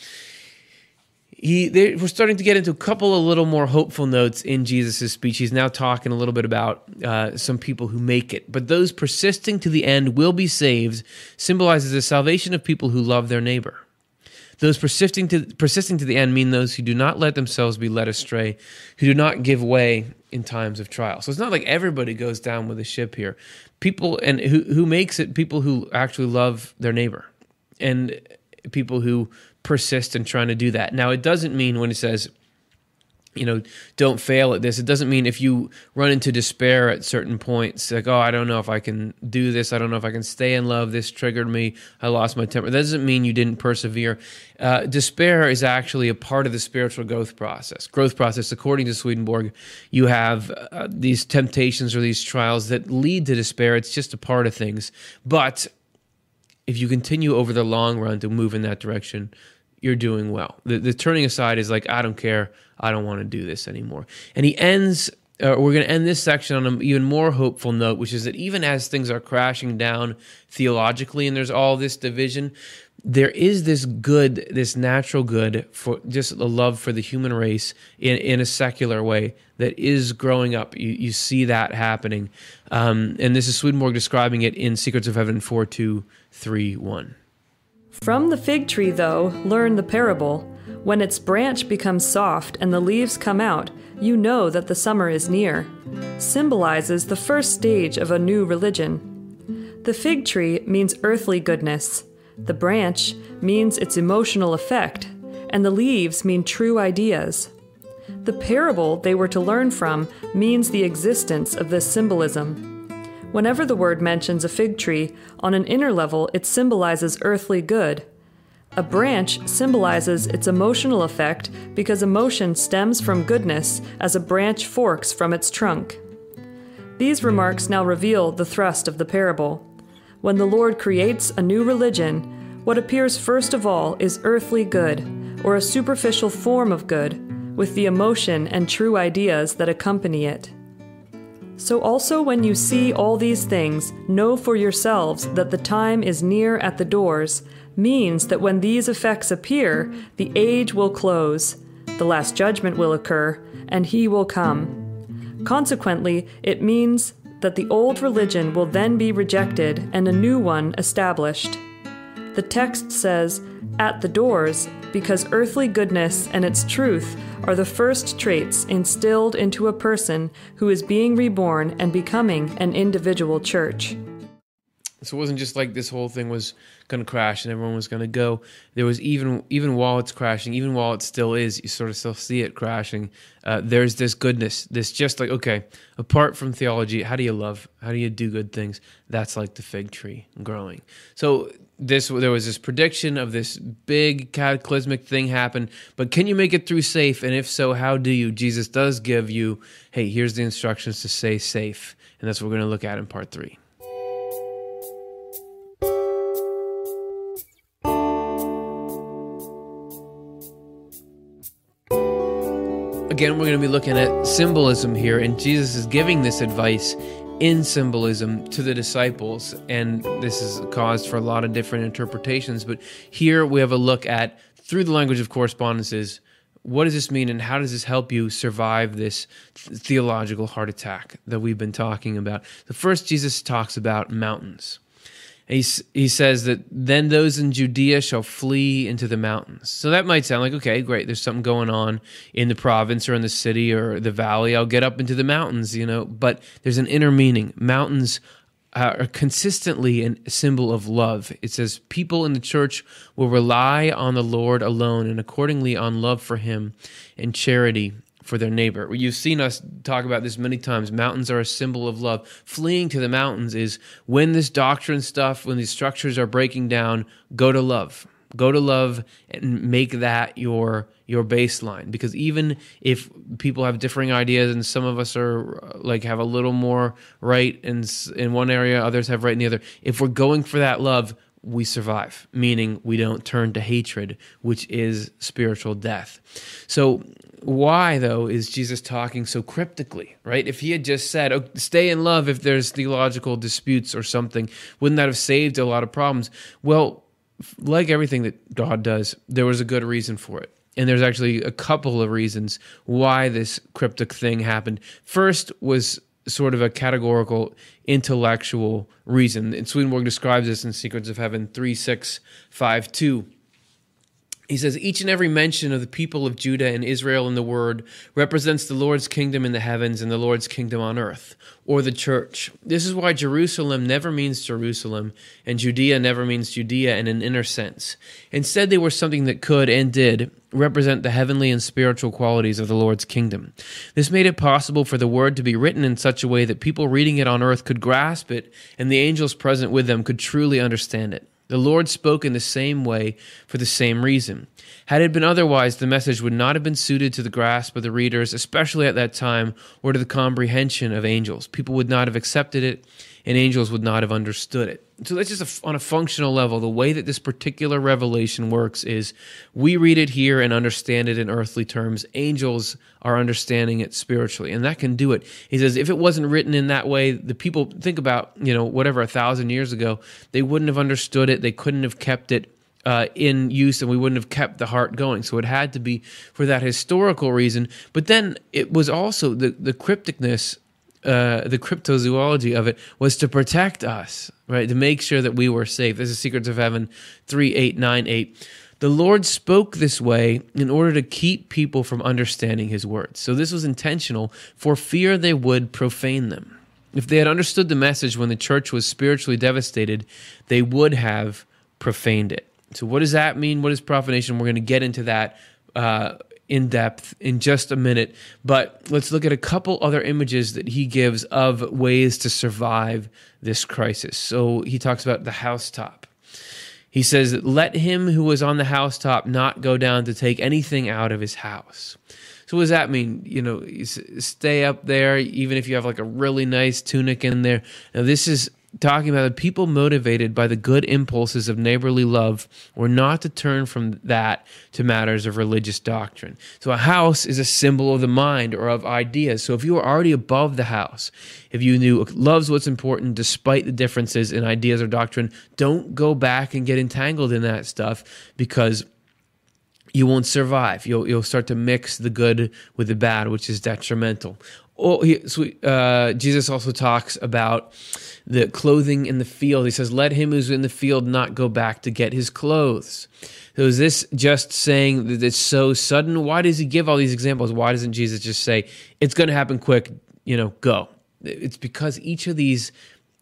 he they, we're starting to get into a couple of little more hopeful notes in Jesus' speech. He's now talking a little bit about uh, some people who make it, but those persisting to the end will be saved symbolizes the salvation of people who love their neighbor. Those persisting to persisting to the end mean those who do not let themselves be led astray, who do not give way in times of trial. So it's not like everybody goes down with the ship here. People and who who makes it people who actually love their neighbor and people who persist in trying to do that. Now, it doesn't mean when it says, you know, don't fail at this. It doesn't mean if you run into despair at certain points, like, oh, I don't know if I can do this. I don't know if I can stay in love. This triggered me. I lost my temper. That doesn't mean you didn't persevere. Uh, despair is actually a part of the spiritual growth process. Growth process, according to Swedenborg, you have uh, these temptations or these trials that lead to despair. It's just a part of things. But if you continue over the long run to move in that direction, you're doing well. The, the turning aside is like, I don't care. I don't want to do this anymore. And he ends, uh, we're going to end this section on an even more hopeful note, which is that even as things are crashing down theologically and there's all this division, there is this good, this natural good for just a love for the human race in, in a secular way that is growing up. You, you see that happening. Um, and this is Swedenborg describing it in Secrets of Heaven 4231. From the fig tree, though, learn the parable. When its branch becomes soft and the leaves come out, you know that the summer is near. Symbolizes the first stage of a new religion. The fig tree means earthly goodness, the branch means its emotional effect, and the leaves mean true ideas. The parable they were to learn from means the existence of this symbolism. Whenever the word mentions a fig tree, on an inner level it symbolizes earthly good. A branch symbolizes its emotional effect because emotion stems from goodness as a branch forks from its trunk. These remarks now reveal the thrust of the parable. When the Lord creates a new religion, what appears first of all is earthly good, or a superficial form of good, with the emotion and true ideas that accompany it. So also when you see all these things, know for yourselves that the time is near at the doors, means that when these effects appear, the age will close, the last judgment will occur, and he will come. Consequently, it means that the old religion will then be rejected and a new one established. The text says, at the doors, because earthly goodness and its truth are the first traits instilled into a person who is being reborn and becoming an individual church. So it wasn't just like this whole thing was going to crash and everyone was going to go. There was even even while it's crashing, even while it still is, you sort of still see it crashing. Uh, there's this goodness, this just like okay, apart from theology, how do you love? How do you do good things? That's like the fig tree growing. So this there was this prediction of this big cataclysmic thing happen but can you make it through safe? And if so how do you? Jesus does give you hey here's the instructions to stay safe. And that's what we're going to look at in part three. Again we're going to be looking at symbolism here and jesus is giving this advice in symbolism to the disciples. And this is caused for a lot of different interpretations. But here we have a look at, through the language of correspondences, what does this mean and how does this help you survive this theological heart attack that we've been talking about? The first, Jesus talks about mountains he, he says that then those in Judea shall flee into the mountains. So that might sound like, okay, great, there's something going on in the province or in the city or the valley. I'll get up into the mountains, you know, but there's an inner meaning. Mountains uh, are consistently a symbol of love. It says people in the church will rely on the Lord alone and accordingly on love for him and charity for their neighbor. You've seen us talk about this many times. Mountains are a symbol of love. Fleeing to the mountains is when this doctrine stuff, when these structures are breaking down, go to love. Go to love and make that your your baseline because even if people have differing ideas and some of us are like have a little more right in in one area others have right in the other if we're going for that love we survive, meaning we don't turn to hatred, which is spiritual death. So, why, though, is Jesus talking so cryptically, right? If he had just said, oh, stay in love if there's theological disputes or something, wouldn't that have saved a lot of problems? Well, like everything that God does, there was a good reason for it. And there's actually a couple of reasons why this cryptic thing happened. First was sort of a categorical intellectual reason. And Swedenborg describes this in Secrets of Heaven 3652. He says, Each and every mention of the people of Judah and Israel in the word represents the Lord's kingdom in the heavens and the Lord's kingdom on earth, or the church. This is why Jerusalem never means Jerusalem, and Judea never means Judea in an inner sense. Instead, they were something that could and did represent the heavenly and spiritual qualities of the Lord's kingdom. This made it possible for the word to be written in such a way that people reading it on earth could grasp it, and the angels present with them could truly understand it. The Lord spoke in the same way for the same reason. Had it been otherwise, the message would not have been suited to the grasp of the readers, especially at that time, or to the comprehension of angels. People would not have accepted it, and angels would not have understood it. So that's just a, on a functional level. The way that this particular revelation works is we read it here and understand it in earthly terms. Angels are understanding it spiritually, and that can do it. He says if it wasn't written in that way, the people think about you know whatever a thousand years ago, they wouldn't have understood it. They couldn't have kept it uh, in use and we wouldn't have kept the heart going. So it had to be for that historical reason. But then it was also the, the crypticness uh, the cryptozoology of it was to protect us, right? To make sure that we were safe. This is Secrets of Heaven 3898. The Lord spoke this way in order to keep people from understanding his words. So this was intentional for fear they would profane them. If they had understood the message when the church was spiritually devastated, they would have profaned it. So, what does that mean? What is profanation? We're going to get into that uh, in depth in just a minute, but let's look at a couple other images that he gives of ways to survive this crisis. So he talks about the housetop. He says, Let him who was on the housetop not go down to take anything out of his house. So what does that mean? You know, stay up there, even if you have like a really nice tunic in there. Now, this is talking about the people motivated by the good impulses of neighborly love were not to turn from that to matters of religious doctrine. So a house is a symbol of the mind or of ideas. So if you are already above the house, if you knew loves what's important despite the differences in ideas or doctrine, don't go back and get entangled in that stuff because you won't survive. You'll, you'll start to mix the good with the bad, which is detrimental. Oh, he, uh, Jesus also talks about the clothing in the field. He says, "Let him who's in the field not go back to get his clothes." So is this just saying that it's so sudden? Why does he give all these examples? Why doesn't Jesus just say it's going to happen quick? You know, go. It's because each of these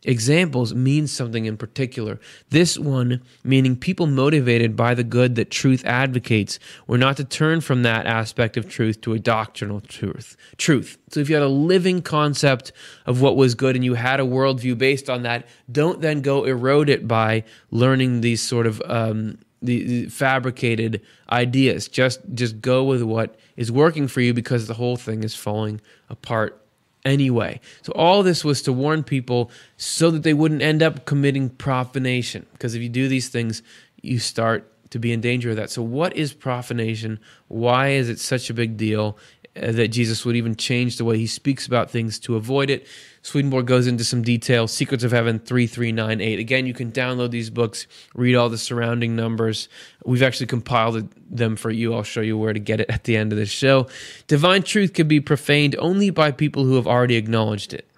examples means something in particular. This one meaning people motivated by the good that truth advocates were not to turn from that aspect of truth to a doctrinal truth. Truth. So if you had a living concept of what was good and you had a worldview based on that, don't then go erode it by learning these sort of um, the, fabricated ideas. Just just go with what is working for you because the whole thing is falling apart anyway. So all this was to warn people so that they wouldn't end up committing profanation. Because if you do these things, you start to be in danger of that. So what is profanation? Why is it such a big deal uh, that Jesus would even change the way he speaks about things to avoid it? Swedenborg goes into some detail. Secrets of Heaven 3398. Again, you can download these books, read all the surrounding numbers. We've actually compiled them for you. I'll show you where to get it at the end of the show. Divine truth can be profaned only by people who have already acknowledged it.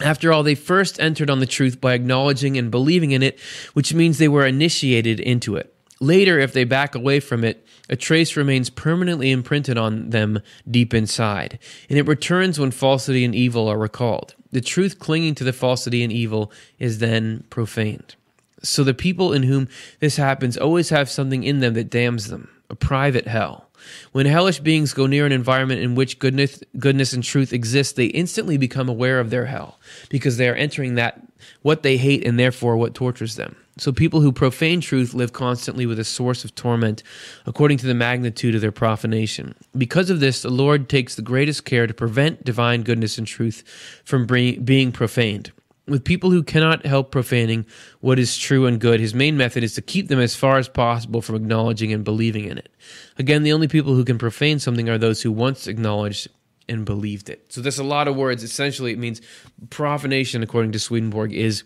After all, they first entered on the truth by acknowledging and believing in it, which means they were initiated into it. Later, if they back away from it, a trace remains permanently imprinted on them deep inside, and it returns when falsity and evil are recalled. The truth clinging to the falsity and evil is then profaned. So the people in whom this happens always have something in them that damns them, a private hell. When hellish beings go near an environment in which goodness, goodness and truth exist, they instantly become aware of their hell because they are entering that what they hate and therefore what tortures them. So people who profane truth live constantly with a source of torment according to the magnitude of their profanation. Because of this, the Lord takes the greatest care to prevent divine goodness and truth from being profaned. With people who cannot help profaning what is true and good, his main method is to keep them as far as possible from acknowledging and believing in it. Again, the only people who can profane something are those who once acknowledged and believed it. So there's a lot of words. Essentially, it means profanation, according to Swedenborg, is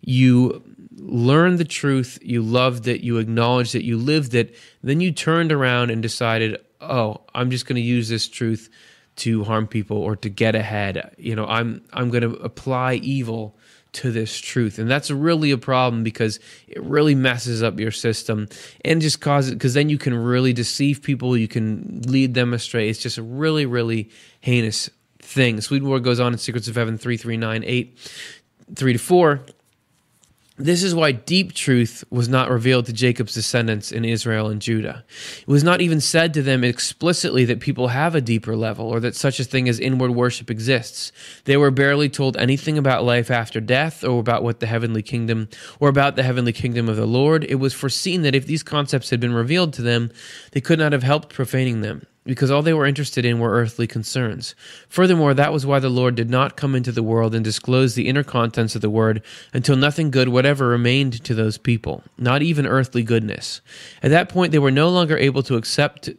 you learned the truth, you loved it, you acknowledged it, you lived it, then you turned around and decided, oh, I'm just going to use this truth to harm people or to get ahead. You know, I'm I'm going to apply evil to this truth. And that's really a problem because it really messes up your system and just causes because then you can really deceive people, you can lead them astray. It's just a really, really heinous thing. Swedenborg goes on in Secrets of Heaven 3398, 3 to 4 this is why deep truth was not revealed to Jacob's descendants in Israel and Judah. It was not even said to them explicitly that people have a deeper level or that such a thing as inward worship exists. They were barely told anything about life after death or about what the heavenly kingdom or about the heavenly kingdom of the Lord. It was foreseen that if these concepts had been revealed to them, they could not have helped profaning them because all they were interested in were earthly concerns. Furthermore, that was why the Lord did not come into the world and disclose the inner contents of the Word until nothing good whatever remained to those people, not even earthly goodness. At that point, they were no longer able to accept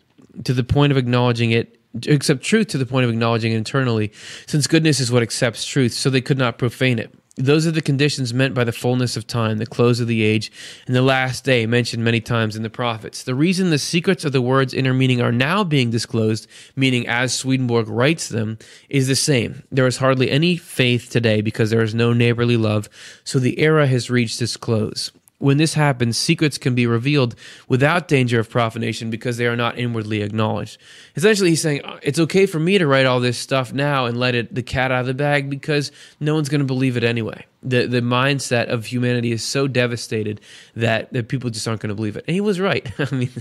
to the point of acknowledging it accept truth to the point of acknowledging it internally, since goodness is what accepts truth, so they could not profane it. Those are the conditions meant by the fullness of time, the close of the age, and the last day mentioned many times in the prophets. The reason the secrets of the word's inner meaning are now being disclosed, meaning as Swedenborg writes them, is the same. There is hardly any faith today because there is no neighborly love, so the era has reached its close. When this happens, secrets can be revealed without danger of profanation because they are not inwardly acknowledged. Essentially, he's saying uh, it's okay for me to write all this stuff now and let it the cat out of the bag because no one's going to believe it anyway. The the mindset of humanity is so devastated that, that people just aren't going to believe it. And he was right. I mean,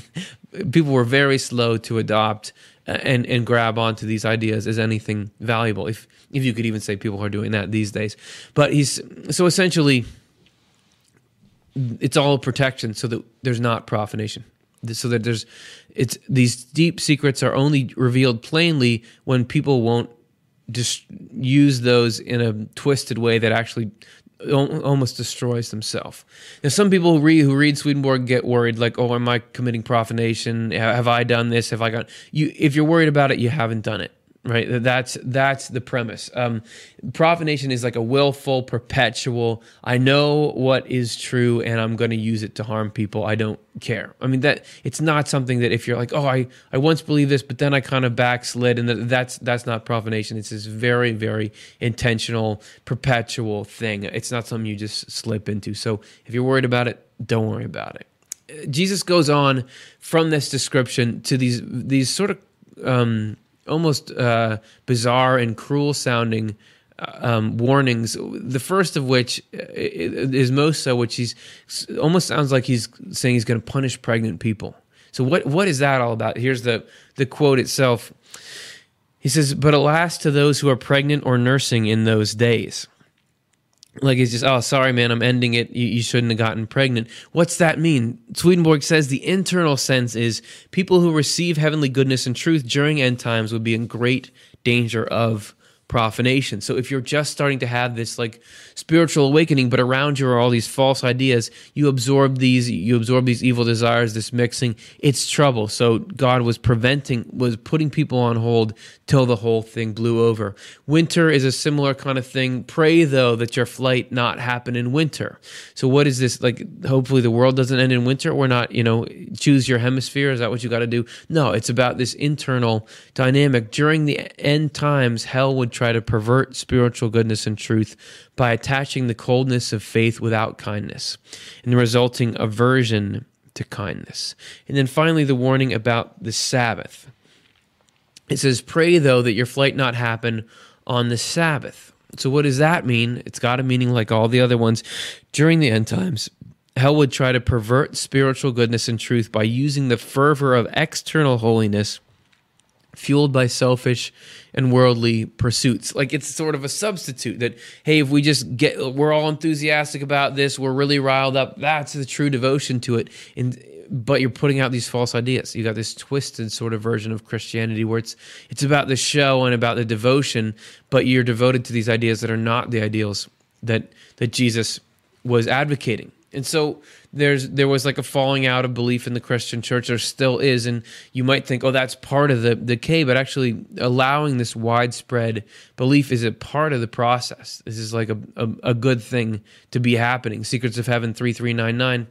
people were very slow to adopt uh, and and grab onto these ideas as anything valuable. If if you could even say people are doing that these days. But he's so essentially it's all protection so that there's not profanation so that there's it's these deep secrets are only revealed plainly when people won't just use those in a twisted way that actually almost destroys themselves. Now, some people who read, who read Swedenborg get worried, like, "Oh, am I committing profanation? Have I done this? Have I got you?" If you're worried about it, you haven't done it. Right? That's that's the premise. Um, profanation is like a willful, perpetual. I know what is true, and I'm going to use it to harm people. I don't care. I mean that it's not something that if you're like, oh, I I once believed this, but then I kind of backslid, and that, that's that's not profanation. It's this very very intentional, perpetual thing. It's not something you just slip into. So if you're worried about it, don't worry about it. Jesus goes on from this description to these these sort of um, almost uh, bizarre and cruel sounding uh, um, warnings. The first of which is most so, which he's almost sounds like he's saying he's going to punish pregnant people. So what what is that all about? Here's the the quote itself. He says, "But alas to those who are pregnant or nursing in those days." Like it's just oh sorry man i'm ending it. You, you, shouldn't have gotten pregnant. What's that mean? Swedenborg says the internal sense is people who receive heavenly goodness and truth during end times would be in great danger of profanation. So if you're just starting to have this like spiritual awakening, but around you are all these false ideas, you absorb these, you absorb these evil desires, this mixing, it's trouble. So God was preventing, was putting people on hold till the whole thing blew over. Winter is a similar kind of thing. Pray though that your flight not happen in winter. So what is this like? Hopefully the world doesn't end in winter or not, you know, choose your hemisphere. Is that what you got to do? No, it's about this internal dynamic. During the end times, hell would try to pervert spiritual goodness and truth by attaching the coldness of faith without kindness and the resulting aversion to kindness. And then finally, the warning about the Sabbath. It says, Pray though that your flight not happen on the Sabbath. So, what does that mean? It's got a meaning like all the other ones. During the end times, hell would try to pervert spiritual goodness and truth by using the fervor of external holiness fueled by selfish and worldly pursuits. Like it's sort of a substitute that, hey, if we just get, we're all enthusiastic about this, we're really riled up, that's the true devotion to it. And, but you're putting out these false ideas. You got this twisted sort of version of Christianity where it's it's about the show and about the devotion, but you're devoted to these ideas that are not the ideals that that Jesus was advocating. And so there's there was like a falling out of belief in the Christian church. There still is, and you might think, oh, that's part of the decay, but actually allowing this widespread belief is a part of the process. This is like a, a, a good thing to be happening. Secrets of Heaven three three nine nine.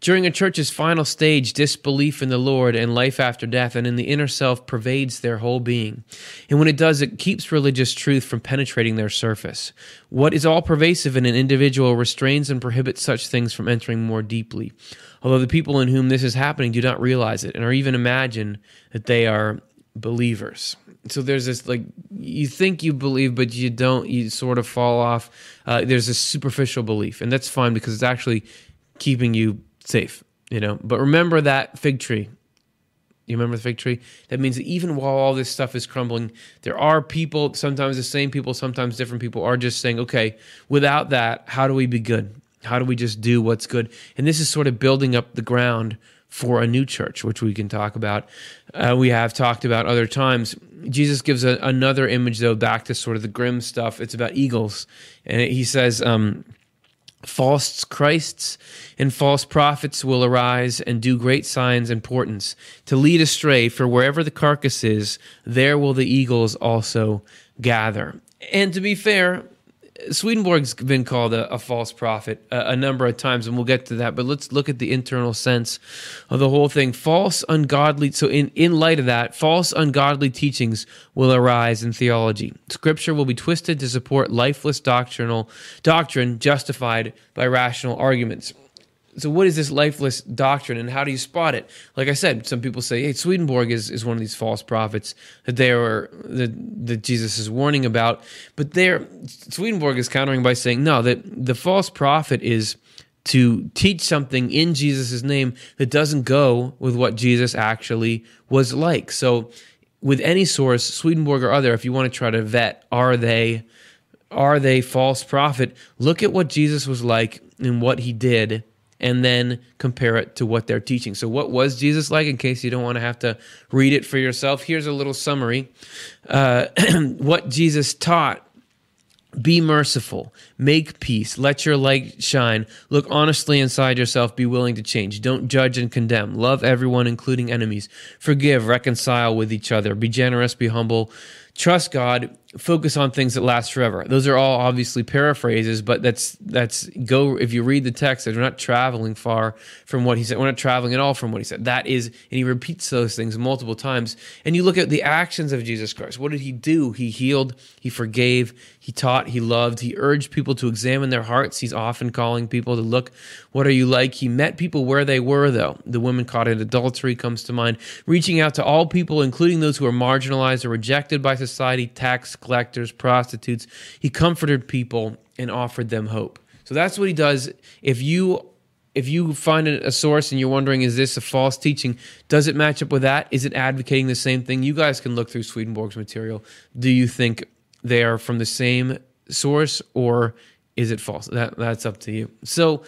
During a church's final stage, disbelief in the Lord and life after death and in the inner self pervades their whole being. And when it does, it keeps religious truth from penetrating their surface. What is all pervasive in an individual restrains and prohibits such things from entering more deeply. Although the people in whom this is happening do not realize it and or even imagine that they are believers. So there's this like you think you believe, but you don't. You sort of fall off. Uh, there's a superficial belief, and that's fine because it's actually keeping you safe, you know. But remember that fig tree. You remember the fig tree? That means that even while all this stuff is crumbling, there are people, sometimes the same people, sometimes different people, are just saying, okay, without that, how do we be good? How do we just do what's good? And this is sort of building up the ground for a new church, which we can talk about. Uh, we have talked about other times. Jesus gives a, another image, though, back to sort of the grim stuff. It's about eagles. And he says, um, False Christs and false prophets will arise and do great signs and portents to lead astray, for wherever the carcass is, there will the eagles also gather. And to be fair, Swedenborg's been called a, a false prophet a, a, number of times, and we'll get to that. But let's look at the internal sense of the whole thing. False, ungodly. So, in, in light of that, false, ungodly teachings will arise in theology. Scripture will be twisted to support lifeless doctrinal doctrine justified by rational arguments so what is this lifeless doctrine and how do you spot it? Like i said some people say hey swedenborg is, is one of these false prophets that they are that, that jesus is warning about. But there swedenborg is countering by saying no that the false prophet is to teach something in jesus' name that doesn't go with what jesus actually was like. So with any source swedenborg or other if you want to try to vet are they are they false prophet? Look at what jesus was like and what he did and then compare it to what they're teaching. So, what was Jesus like? In case you don't want to have to read it for yourself, here's a little summary. Uh, what Jesus taught be merciful, make peace, let your light shine, look honestly inside yourself, be willing to change. Don't judge and condemn, love everyone, including enemies, forgive, reconcile with each other, be generous, be humble trust God, focus on things that last forever. Those are all obviously paraphrases, but that's that's go if you read the text, we're not traveling far from what he said. We're not traveling at all from what he said. That is, and he repeats those things multiple times. And you look at the actions of Jesus Christ. What did he do? He healed, he forgave, he taught, he loved, he urged people to examine their hearts. He's often calling people to look, what are you like? He met people where they were, though. The woman caught in adultery comes to mind, reaching out to all people, including those who are marginalized or rejected by society, tax collectors, prostitutes. He comforted people and offered them hope. So that's what he does. If you if you find a source and you're wondering, is this a false teaching? Does it match up with that? Is it advocating the same thing? You guys can look through Swedenborg's material. Do you think they are from the same source or is it false? That that's up to you. So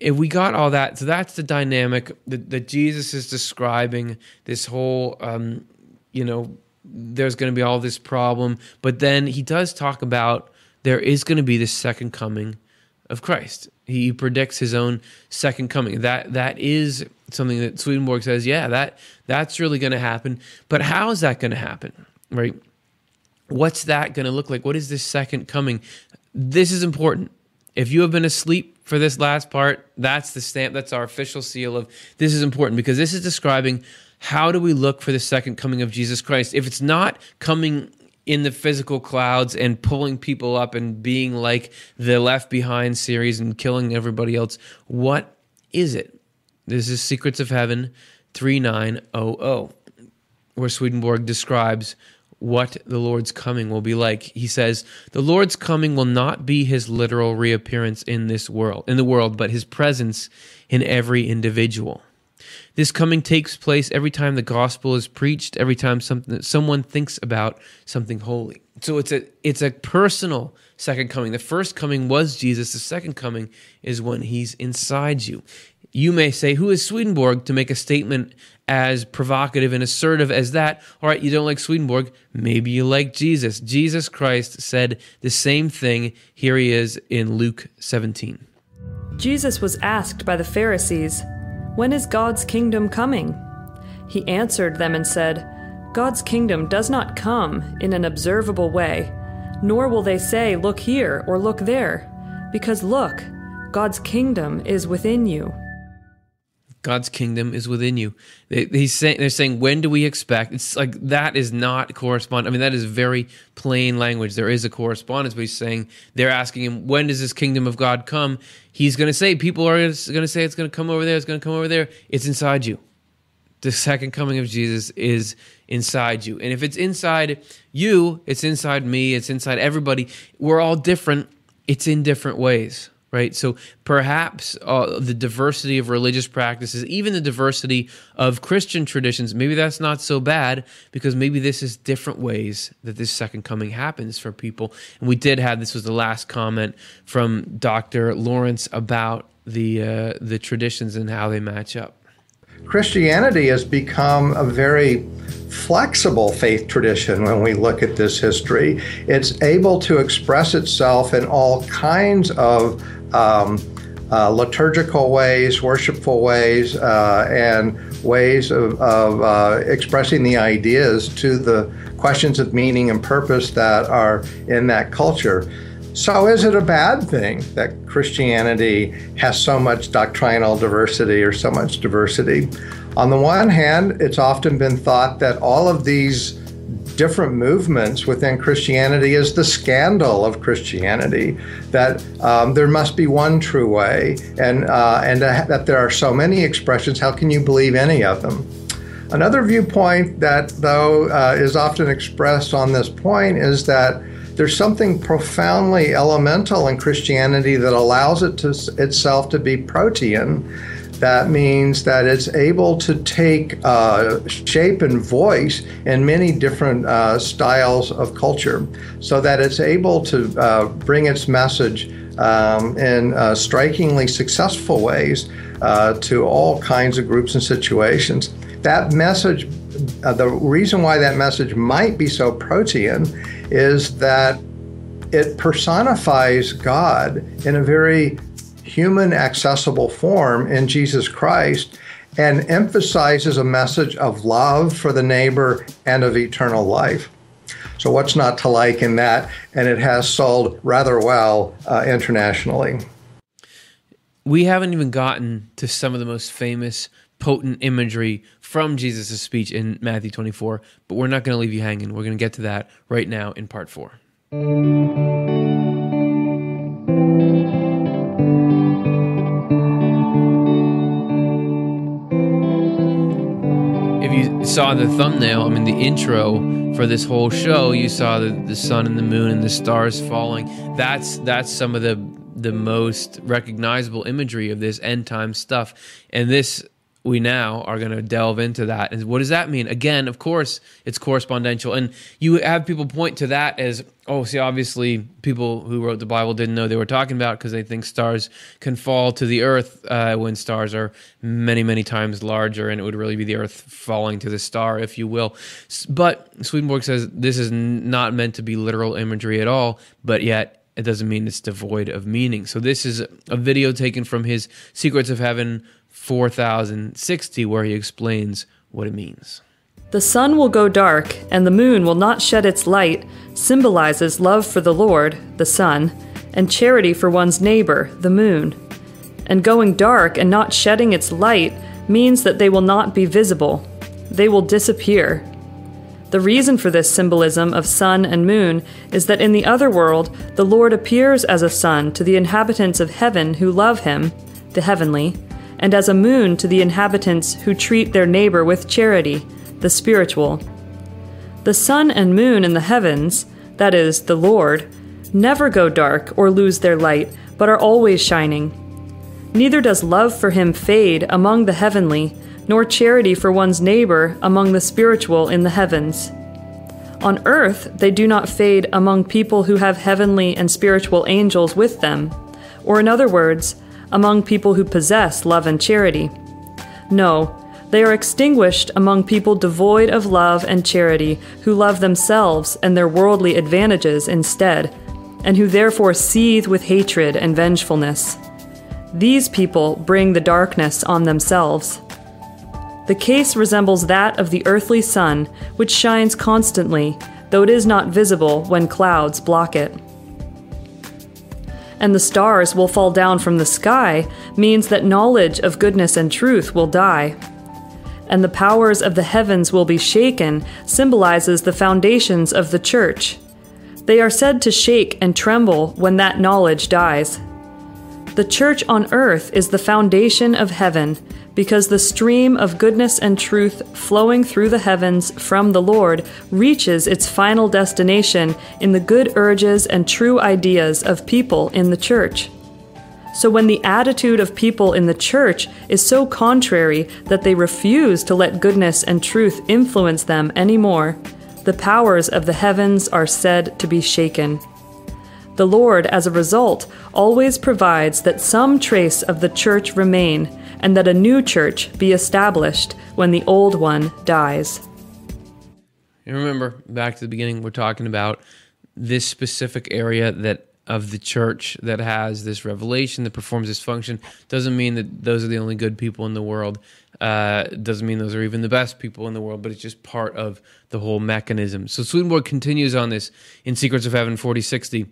if we got all that, so that's the dynamic that, that Jesus is describing. This whole, um, you know, there's going to be all this problem, but then he does talk about there is going to be this second coming of Christ. He predicts his own second coming. That that is something that Swedenborg says, yeah, that that's really going to happen. But how is that going to happen? Right? What's that going to look like? What is this second coming? This is important. If you have been asleep for this last part, that's the stamp, that's our official seal of this is important because this is describing how do we look for the second coming of Jesus Christ. If it's not coming in the physical clouds and pulling people up and being like the Left Behind series and killing everybody else, what is it? This is Secrets of Heaven 3900, where Swedenborg describes what the Lord's coming will be like. He says, "The Lord's coming will not be his literal reappearance in this world, in the world, but his presence in every individual." This coming takes place every time the gospel is preached, every time something someone thinks about something holy. So it's a it's a personal second coming. The first coming was Jesus. The second coming is when he's inside you. You may say, Who is Swedenborg to make a statement as provocative and assertive as that? All right, you don't like Swedenborg. Maybe you like Jesus. Jesus Christ said the same thing. Here he is in Luke 17. Jesus was asked by the Pharisees, When is God's kingdom coming? He answered them and said, God's kingdom does not come in an observable way, nor will they say, Look here or look there, because look, God's kingdom is within you. God's kingdom is within you. he's saying they're saying when do we expect? It's like that is not correspond. I mean that is very plain language. There is a correspondence, but he's saying they're asking him when does this kingdom of God come? He's going to say people are going to say it's going to come over there. It's going to come over there. It's inside you. The second coming of Jesus is inside you, and if it's inside you, it's inside me. It's inside everybody. We're all different. It's in different ways right? So perhaps uh, the diversity of religious practices, even the diversity of Christian traditions, maybe that's not so bad because maybe this is different ways that this second coming happens for people. And we did have this was the last comment from Dr. Lawrence about the uh, the traditions and how they match up. Christianity has become a very flexible faith tradition when we look at this history. It's able to express itself in all kinds of um, uh, liturgical ways, worshipful ways, uh, and ways of, of uh, expressing the ideas to the questions of meaning and purpose that are in that culture. So, is it a bad thing that Christianity has so much doctrinal diversity or so much diversity? On the one hand, it's often been thought that all of these different movements within Christianity is the scandal of Christianity. That um, there must be one true way, and uh, and uh, that there are so many expressions. How can you believe any of them? Another viewpoint that, though, uh, is often expressed on this point is that there's something profoundly elemental in Christianity that allows it to itself to be protean that means that it's able to take uh, shape and voice in many different uh, styles of culture so that it's able to uh, bring its message um, in uh, strikingly successful ways uh, to all kinds of groups and situations. That message, uh, the reason why that message might be so protean is that it personifies God in a very human accessible form in Jesus Christ and emphasizes a message of love for the neighbor and of eternal life. So, what's not to like in that? And it has sold rather well uh, internationally. We haven't even gotten to some of the most famous, potent imagery from Jesus' speech in Matthew 24, but we're not going to leave you hanging. We're going to get to that right now in part four. Saw the thumbnail, I mean, the intro for this whole show, you saw the, the sun and the moon and the stars falling. That's that's some of the the most recognizable imagery of this end time stuff. And this we now are going to delve into that. And what does that mean? Again, of course, it's correspondential. And you have people point to that as, oh, see, obviously, people who wrote the Bible didn't know they were talking about because they think stars can fall to the earth uh, when stars are many, many times larger. And it would really be the earth falling to the star, if you will. But Swedenborg says this is not meant to be literal imagery at all, but yet it doesn't mean it's devoid of meaning. So this is a video taken from his Secrets of Heaven 4060, where he explains what it means. The sun will go dark, and the moon will not shed its light, symbolizes love for the Lord, the sun, and charity for one's neighbor, the moon. And going dark and not shedding its light means that they will not be visible. They will disappear. The reason for this symbolism of sun and moon is that in the other world, the Lord appears as a sun to the inhabitants of heaven who love him, the heavenly, and as a moon to the inhabitants who treat their neighbor with charity, the spiritual. The sun and moon in the heavens, that is, the Lord, never go dark or lose their light, but are always shining. Neither does love for him fade among the heavenly, nor charity for one's neighbor among the spiritual in the heavens. On earth, they do not fade among people who have heavenly and spiritual angels with them, or in other words, among people who possess love and charity. No, they are extinguished among people devoid of love and charity, who love themselves and their worldly advantages instead, and who therefore seethe with hatred and vengefulness. These people bring the darkness on themselves. The case resembles that of the earthly sun, which shines constantly, though it is not visible when clouds block it and the stars will fall down from the sky means that knowledge of goodness and truth will die. And the powers of the heavens will be shaken symbolizes the foundations of the church. They are said to shake and tremble when that knowledge dies. The church on earth is the foundation of heaven, because the stream of goodness and truth flowing through the heavens from the Lord reaches its final destination in the good urges and true ideas of people in the church. So, when the attitude of people in the church is so contrary that they refuse to let goodness and truth influence them anymore, the powers of the heavens are said to be shaken. The Lord, as a result, always provides that some trace of the church remain and that a new church be established when the old one dies. And remember back to the beginning, we're talking about this specific area that of the church that has this revelation that performs this function doesn't mean that those are the only good people in the world. Uh, doesn't mean those are even the best people in the world, but it's just part of the whole mechanism. So Swedenborg continues on this in Secrets of Heaven 4060.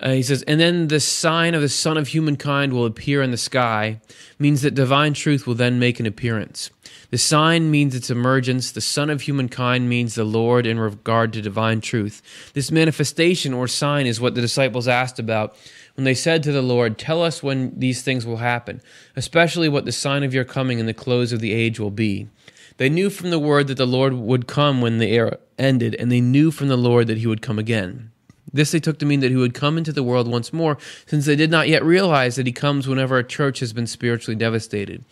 Uh, he says, and then the sign of the Son of Humankind will appear in the sky, means that divine truth will then make an appearance. The sign means its emergence. The Son of Humankind means the Lord in regard to divine truth. This manifestation or sign is what the disciples asked about when they said to the Lord, Tell us when these things will happen, especially what the sign of your coming and the close of the age will be. They knew from the word that the Lord would come when the era ended, and they knew from the Lord that he would come again. This they took to mean that he would come into the world once more, since they did not yet realize that he comes whenever a church has been spiritually devastated.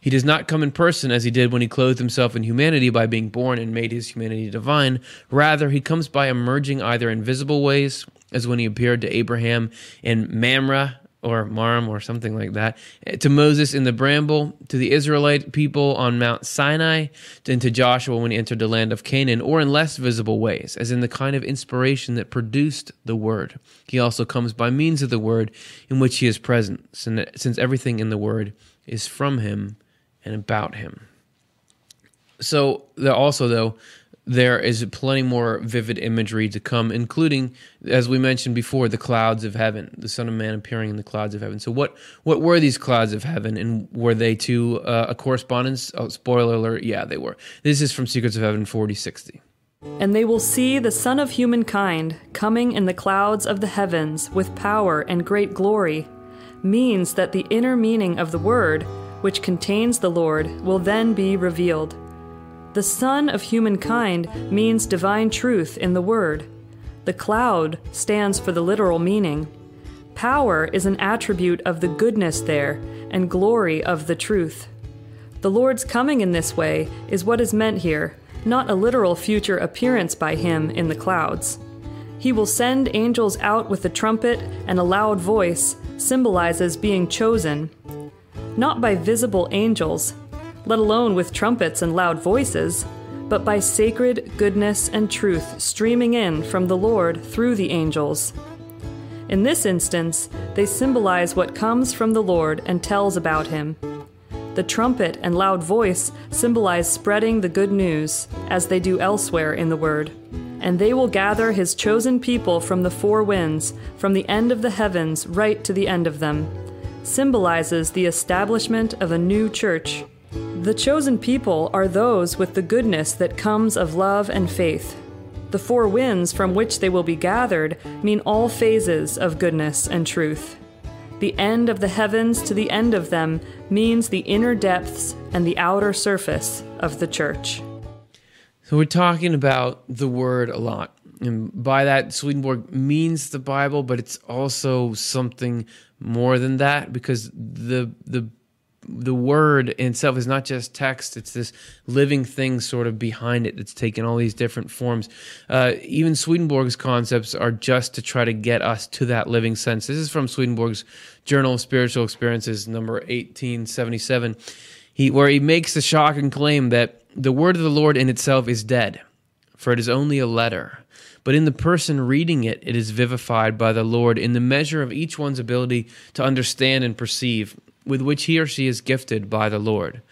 He does not come in person as he did when he clothed himself in humanity by being born and made his humanity divine. Rather, he comes by emerging either in visible ways, as when he appeared to Abraham in Mamre or Maram or something like that, eh, to Moses in the bramble, to the Israelite people on Mount Sinai, and to Joshua when he entered the land of Canaan, or in less visible ways, as in the kind of inspiration that produced the Word. He also comes by means of the Word in which he is present, since everything in the Word is from him and about him. So, also, though, there is plenty more vivid imagery to come, including, as we mentioned before, the clouds of heaven, the Son of Man appearing in the clouds of heaven. So, what what were these clouds of heaven, and were they to uh, a correspondence? Oh, spoiler alert! Yeah, they were. This is from Secrets of Heaven, forty sixty. And they will see the Son of Humankind coming in the clouds of the heavens with power and great glory, means that the inner meaning of the word, which contains the Lord, will then be revealed. The Son of Humankind means divine truth in the Word. The cloud stands for the literal meaning. Power is an attribute of the goodness there, and glory of the truth. The Lord's coming in this way is what is meant here, not a literal future appearance by Him in the clouds. He will send angels out with a trumpet and a loud voice, symbolizes being chosen. Not by visible angels, let alone with trumpets and loud voices, but by sacred goodness and truth streaming in from the Lord through the angels. In this instance, they symbolize what comes from the Lord and tells about him. The trumpet and loud voice symbolize spreading the good news, as they do elsewhere in the Word. And they will gather his chosen people from the four winds, from the end of the heavens right to the end of them. Symbolizes the establishment of a new church the chosen people are those with the goodness that comes of love and faith. The four winds from which they will be gathered mean all phases of goodness and truth. The end of the heavens to the end of them means the inner depths and the outer surface of the church. So, we're talking about the word a lot. And by that, Swedenborg means the Bible, but it's also something more than that because the, the the word itself is not just text it's this living thing sort of behind it that's taken all these different forms. Uh, even swedenborg's concepts are just to try to get us to that living sense. This is from swedenborg's journal of spiritual experiences number 1877 he, where he makes the shocking claim that the word of the lord in itself is dead for it is only a letter. But in the person reading it, it is vivified by the Lord in the measure of each one's ability to understand and perceive with which he or she is gifted by the Lord.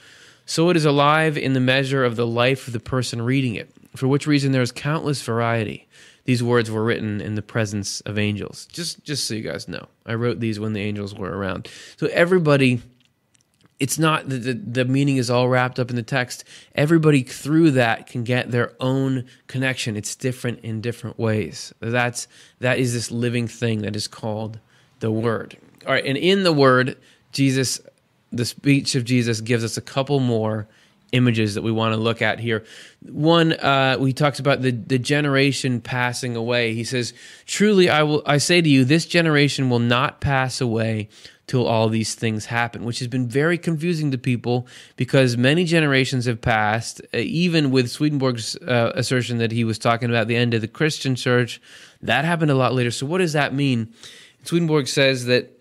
So it is alive in the measure of the life of the person reading it, for which reason there is countless variety. These words were written in the presence of angels. Just just so you guys know. I wrote these when the angels were around. So everybody it's not the, the, the meaning is all wrapped up in the text. Everybody through that can get their own connection. It's different in different ways. That's that is this living thing that is called the word. All right, and in the word Jesus, the speech of Jesus gives us a couple more images that we want to look at here. One, uh, he talks about the, the generation passing away. He says, Truly, I will I say to you, this generation will not pass away till all these things happen, which has been very confusing to people because many generations have passed, uh, even with Swedenborg's uh, assertion that he was talking about the end of the Christian church. That happened a lot later. So, what does that mean? Swedenborg says that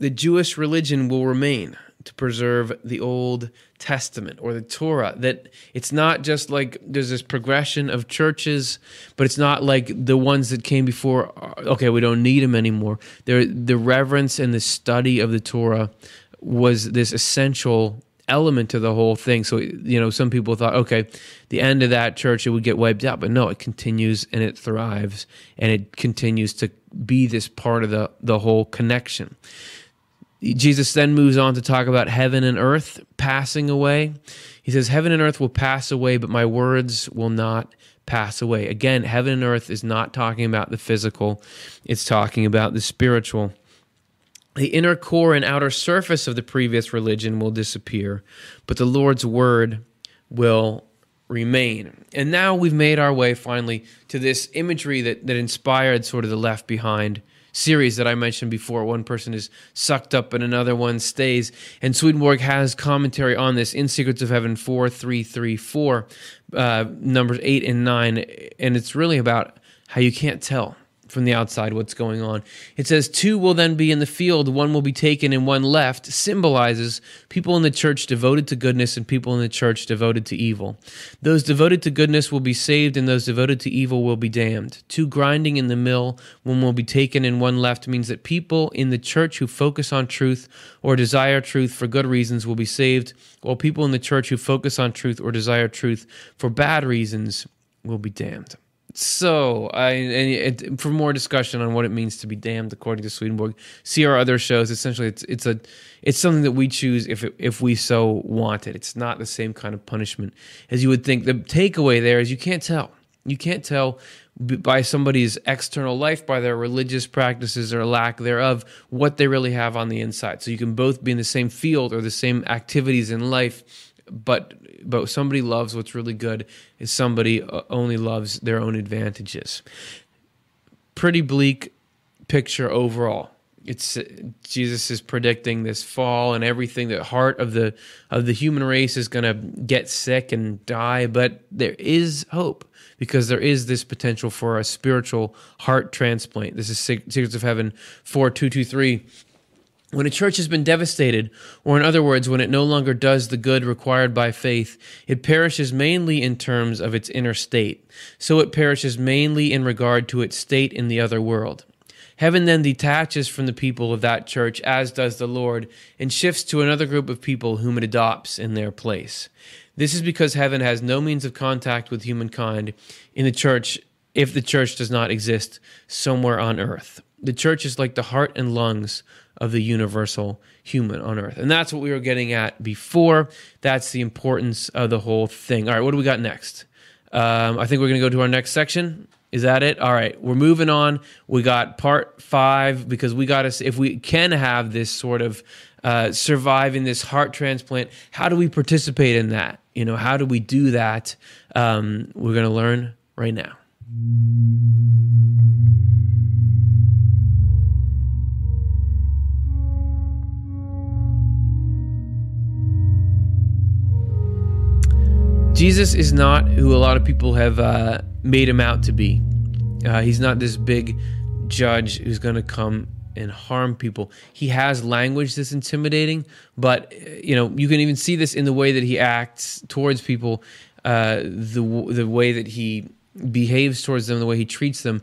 the Jewish religion will remain to preserve the Old Testament or the Torah. That it's not just like there's this progression of churches, but it's not like the ones that came before. Okay, we don't need them anymore. There, the reverence and the study of the Torah was this essential element to the whole thing. So you know, some people thought, okay, the end of that church it would get wiped out, but no, it continues and it thrives and it continues to be this part of the the whole connection. Jesus then moves on to talk about heaven and earth passing away. He says, Heaven and earth will pass away, but my words will not pass away. Again, heaven and earth is not talking about the physical, it's talking about the spiritual. The inner core and outer surface of the previous religion will disappear, but the Lord's word will remain. And now we've made our way finally to this imagery that, that inspired sort of the Left Behind series that I mentioned before. One person is sucked up and another one stays. And Swedenborg has commentary on this in Secrets of Heaven 4334, uh, numbers 8 and 9. And it's really about how you can't tell from the outside what's going on. It says, Two will then be in the field, one will be taken and one left, symbolizes people in the church devoted to goodness and people in the church devoted to evil. Those devoted to goodness will be saved, and those devoted to evil will be damned. Two grinding in the mill, one will be taken and one left, means that people in the church who focus on truth or desire truth for good reasons will be saved, while people in the church who focus on truth or desire truth for bad reasons will be damned. So, I it, for more discussion on what it means to be damned according to Swedenborg, see our other shows. Essentially, it's it's a it's something that we choose if it, if we so want it. It's not the same kind of punishment as you would think. The takeaway there is you can't tell. You can't tell by somebody's external life, by their religious practices or lack thereof, what they really have on the inside. So you can both be in the same field or the same activities in life, but but somebody loves what's really good is somebody uh, only loves their own advantages. Pretty bleak picture overall. It's Jesus is predicting this fall and everything. The heart of the of the human race is going to get sick and die, but there is hope because there is this potential for a spiritual heart transplant. This is Secrets of Heaven 4223. When a church has been devastated, or in other words, when it no longer does the good required by faith, it perishes mainly in terms of its inner state. So it perishes mainly in regard to its state in the other world. Heaven then detaches from the people of that church, as does the Lord, and shifts to another group of people whom it adopts in their place. This is because heaven has no means of contact with humankind in the church if the church does not exist somewhere on earth. The church is like the heart and lungs of the universal human on earth. And that's what we were getting at before. That's the importance of the whole thing. All right, what do we got next? Um, I think we're going to go to our next section. Is that it? All right, we're moving on. We got part five because we got to, if we can have this sort of uh, surviving this heart transplant, how do we participate in that? You know, how do we do that? Um, we're going to learn right now. Jesus is not who a lot of people have uh, made him out to be. Uh, he's not this big judge who's going to come and harm people. He has language that's intimidating, but you know you can even see this in the way that he acts towards people, uh, the the way that he behaves towards them, the way he treats them.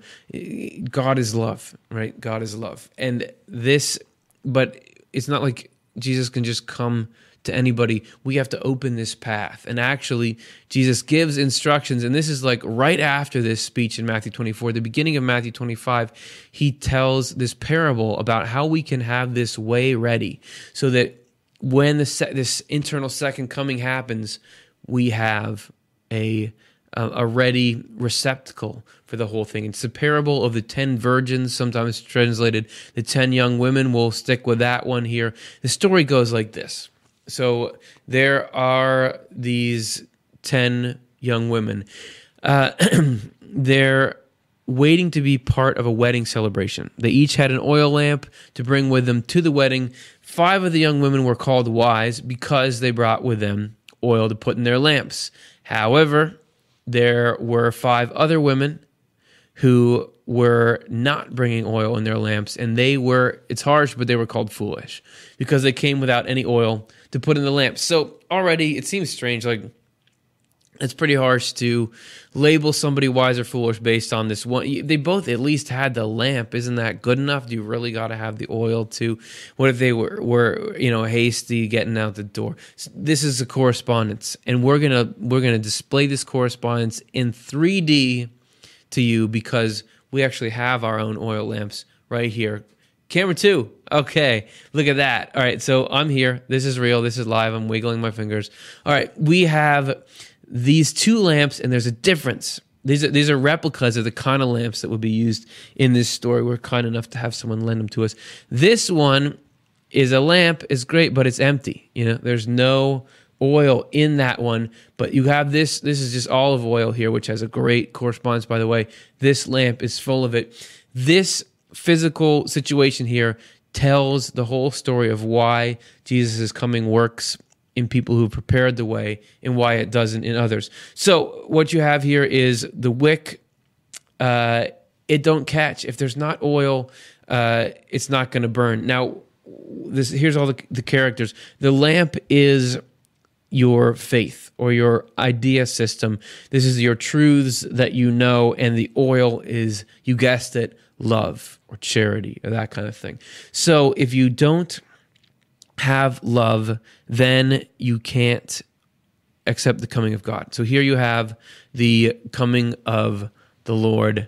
God is love, right? God is love, and this, but it's not like Jesus can just come to anybody. We have to open this path. And actually, Jesus gives instructions. And this is like right after this speech in Matthew 24, the beginning of Matthew 25, he tells this parable about how we can have this way ready so that when the se- this internal second coming happens, we have a a ready receptacle for the whole thing. It's the parable of the ten virgins, sometimes translated the ten young women. We'll stick with that one here. The story goes like this so there are these 10 young women. Uh, they're waiting to be part of a wedding celebration. They each had an oil lamp to bring with them to the wedding. Five of the young women were called wise because they brought with them oil to put in their lamps. However, there were five other women who were not bringing oil in their lamps, and they were, it's harsh, but they were called foolish because they came without any oil to put in the lamp. So already it seems strange. Like it's pretty harsh to label somebody wise or foolish based on this one. They both at least had the lamp. Isn't that good enough? Do you really got to have the oil too? What if they were, were you know hasty getting out the door? This is a correspondence, and we're gonna we're gonna display this correspondence in 3D to you because we actually have our own oil lamps right here Camera two. Okay, look at that. All right, so I'm here. This is real. This is live. I'm wiggling my fingers. All right, we have these two lamps, and there's a difference. These are these are replicas of the kind of lamps that would be used in this story. We're kind enough to have someone lend them to us. This one is a lamp. is great, but it's empty. You know, there's no oil in that one. But you have this. This is just olive oil here, which has a great correspondence. By the way, this lamp is full of it. This physical situation here tells the whole story of why Jesus' coming works in people who prepared the way and why it doesn't in others. So what you have here is the wick. Uh, it don't catch if there's not oil. Uh, it's not going to burn. Now, this here's all the, the characters. The lamp is your faith or your idea system. This is your truths that you know, and the oil is, you guessed it, love or charity or that kind of thing. So if you don't have love, then you can't accept the coming of God. So here you have the coming of the Lord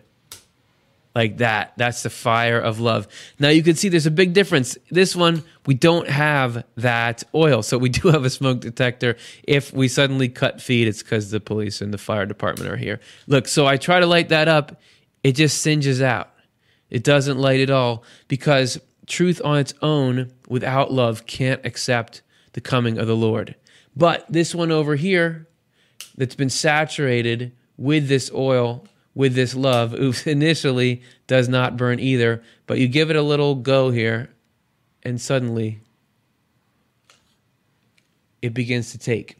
like that. That's the fire of love. Now you can see there's a big difference. This one, we don't have that oil. So we do have a smoke detector. If we suddenly cut feed, it's because the police and the fire department are here. Look, so I try to light that up. It just singes out. It doesn't light at all because truth on its own without love can't accept the coming of the Lord. But this one over here that's been saturated with this oil with this love, oops, initially does not burn either, but you give it a little go here, and suddenly it begins to take.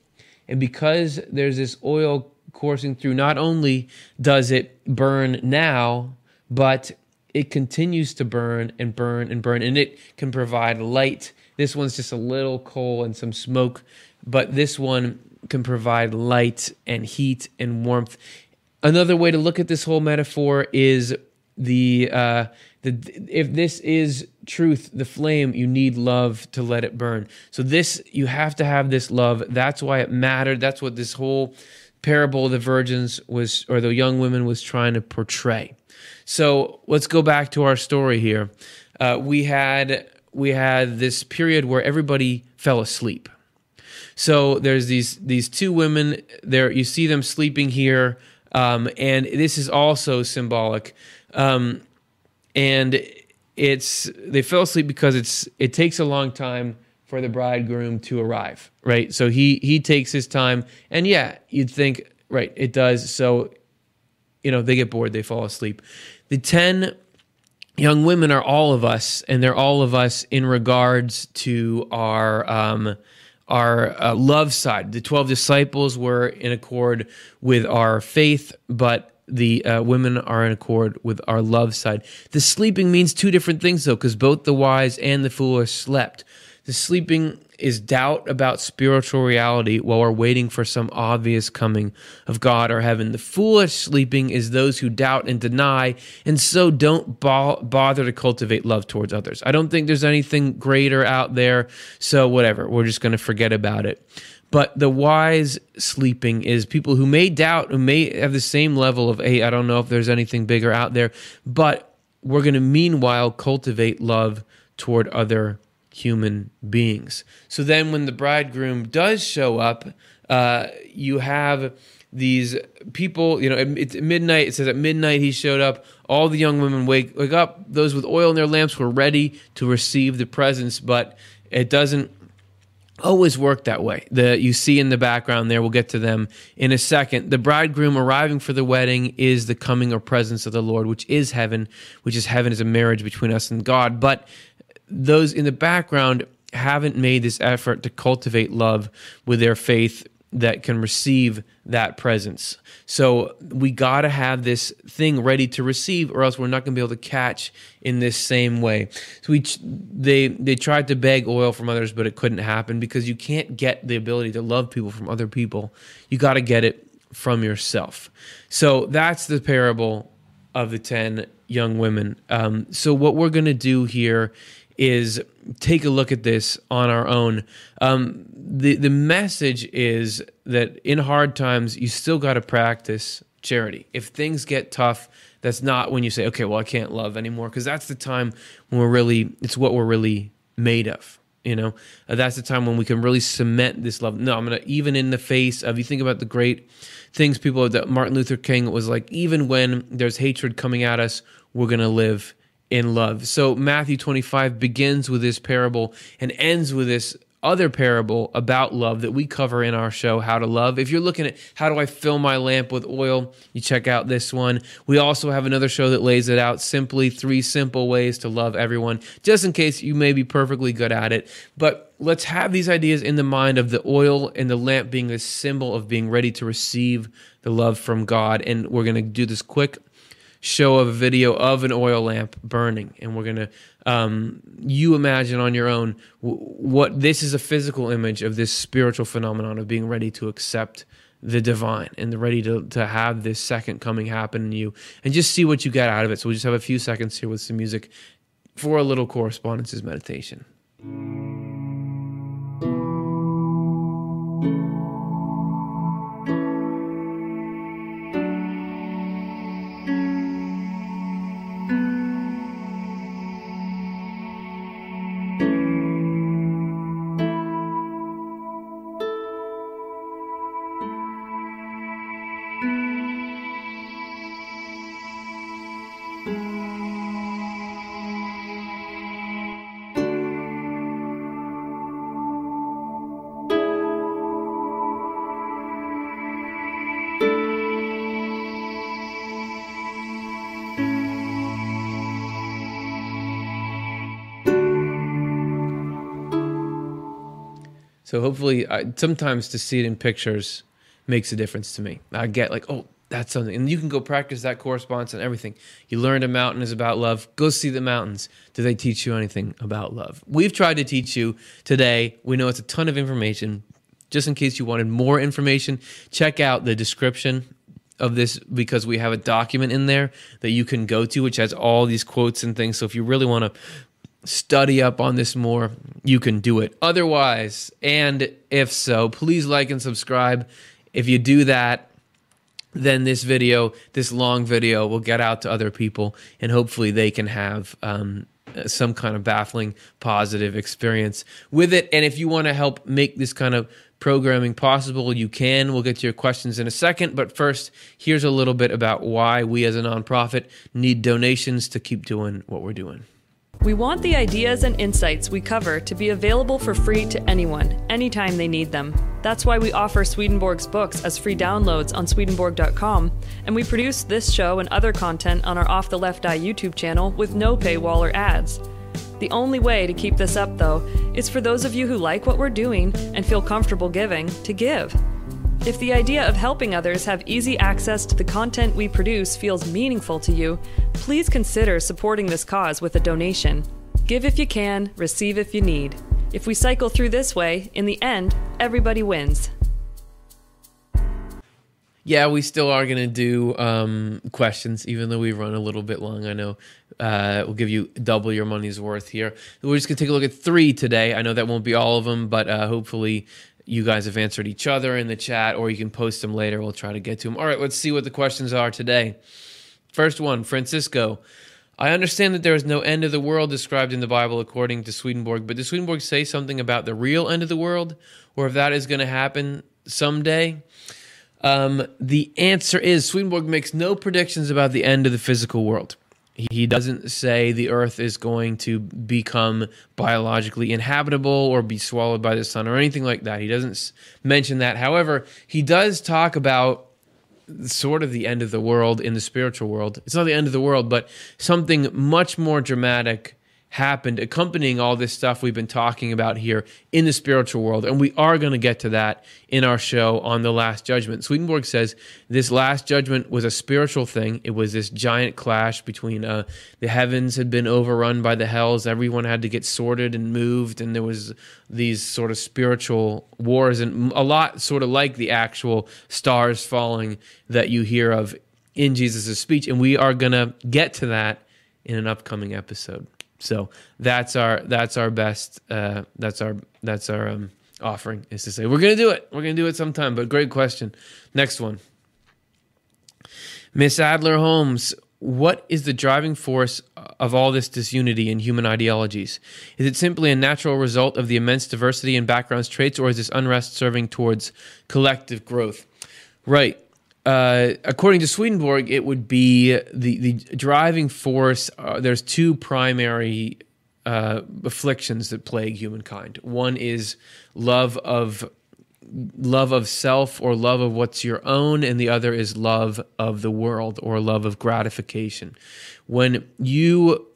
And because there's this oil coursing through, not only does it burn now, but it continues to burn and burn and burn, and it can provide light. This one's just a little coal and some smoke, but this one can provide light and heat and warmth another way to look at this whole metaphor is the uh, the if this is truth, the flame, you need love to let it burn. So this you have to have this love. That's why it mattered. That's what this whole parable of the virgins was, or the young women was trying to portray. So let's go back to our story here. Uh, we had we had this period where everybody fell asleep. So there's these these two women there. You see them sleeping here um, and this is also symbolic. Um, and it's they fell asleep because it's it takes a long time for the bridegroom to arrive, right? So he he takes his time, and yeah, you'd think right it does. So you know they get bored, they fall asleep. The ten young women are all of us, and they're all of us in regards to our. Um, our uh, love side. The 12 disciples were in accord with our faith, but the uh, women are in accord with our love side. The sleeping means two different things, though, because both the wise and the foolish slept. The sleeping is doubt about spiritual reality while we're waiting for some obvious coming of God or heaven. The foolish sleeping is those who doubt and deny and so don't bo- bother to cultivate love towards others. I don't think there's anything greater out there, so whatever, we're just going to forget about it. But the wise sleeping is people who may doubt, who may have the same level of, hey, I don't know if there's anything bigger out there, but we're going to meanwhile cultivate love toward other human beings. So then, when the bridegroom does show up, uh, you have these people. You know, it's midnight. It says at midnight he showed up. All the young women wake wake up. Those with oil in their lamps were ready to receive the presents, but it doesn't always work that way. The you see in the background there, we'll get to them in a second. The bridegroom arriving for the wedding is the coming or presence of the Lord, which is heaven, which is heaven is a marriage between us and God. But those in the background haven't made this effort to cultivate love with their faith that can receive that presence. So we got to have this thing ready to receive, or else we're not going to be able to catch in this same way. So we they they tried to beg oil from others, but it couldn't happen because you can't get the ability to love people from other people. You got to get it from yourself. So that's the parable of the ten young women. Um, so what we're going to do here is take a look at this on our own. Um, the the message is that in hard times you still got to practice charity. If things get tough, that's not when you say, okay, well I can't love anymore, because that's the time when we're really it's what we're really made of. You know, uh, that's the time when we can really cement this love. No, I'm gonna even in the face of you think about the great things people that Martin Luther King was like, even when there's hatred coming at us, we're gonna live in love. So Matthew 25 begins with this parable and ends with this other parable about love that we cover in our show, How to Love. If you're looking at how do I fill my lamp with oil, you check out this one. We also have another show that lays it out simply three simple ways to love everyone, just in case you may be perfectly good at it. But let's have these ideas in the mind of the oil and the lamp being a symbol of being ready to receive the love from God. And we're going to do this quick show a video of an oil lamp burning. And we're to um, you imagine on your own what this is a physical image of this spiritual phenomenon of being ready to accept the divine and the ready to, to have this second coming happen in you and just see what you get out of it. So we just have a few seconds here with some music for a little correspondences meditation So hopefully, I, sometimes to see it in pictures makes a difference to me. I get like, oh, that's something, and you can go practice that correspondence and everything. You learned a mountain is about love. Go see the mountains. Do they teach you anything about love? We've tried to teach you today. We know it's a ton of information. Just in case you wanted more information, check out the description of this because we have a document in there that you can go to, which has all these quotes and things. So if you really want to study up on this more, you can do it. Otherwise, and if so, please like and subscribe. If you do that, then this video, this long video, will get out to other people and hopefully they can have um, some kind of baffling positive experience with it. And if you want to help make this kind of programming possible, you can. We'll get to your questions in a second. But first, here's a little bit about why we as a nonprofit need donations to keep doing what we're doing. We want the ideas and insights we cover to be available for free to anyone, anytime they need them. That's why we offer Swedenborg's books as free downloads on Swedenborg.com, and we produce this show and other content on our Off the Left Eye YouTube channel with no paywall or ads. The only way to keep this up, though, is for those of you who like what we're doing and feel comfortable giving to give. If the idea of helping others have easy access to the content we produce feels meaningful to you, please consider supporting this cause with a donation. Give if you can, receive if you need. If we cycle through this way, in the end, everybody wins. Yeah, we still are going to do um, questions, even though we run a little bit long. I know uh, we'll give you double your money's worth here. We're just going to take a look at three today. I know that won't be all of them, but uh, hopefully you guys have answered each other in the chat, or you can post them later. We'll try to get to them. All right, let's see what the questions are today. First one Francisco. I understand that there is no end of the world described in the Bible according to Swedenborg, but does Swedenborg say something about the real end of the world, or if that is going to happen someday? Um, the answer is Swedenborg makes no predictions about the end of the physical world. He doesn't say the earth is going to become biologically inhabitable or be swallowed by the sun or anything like that. He doesn't mention that. However, he does talk about sort of the end of the world in the spiritual world. It's not the end of the world, but something much more dramatic happened accompanying all this stuff we've been talking about here in the spiritual world. And we are going to get to that in our show on the Last Judgment. Swedenborg says this Last Judgment was a spiritual thing. It was this giant clash between uh, the heavens had been overrun by the hells. Everyone had to get sorted and moved. And there was these sort of spiritual wars and a lot sort of like the actual stars falling that you hear of in Jesus' speech. And we are going to get to that in an upcoming episode. So that's our that's our best uh, that's our that's our um, offering is to say we're gonna do it. We're gonna do it sometime. But great question. Next one, Miss Adler Holmes. What is the driving force of all this disunity in human ideologies? Is it simply a natural result of the immense diversity in backgrounds, traits, or is this unrest serving towards collective growth? Right. Uh, according to Swedenborg, it would be the the driving force. Uh, there's two primary uh, afflictions that plague humankind. One is love of love of self or love of what's your own, and the other is love of the world or love of gratification. When you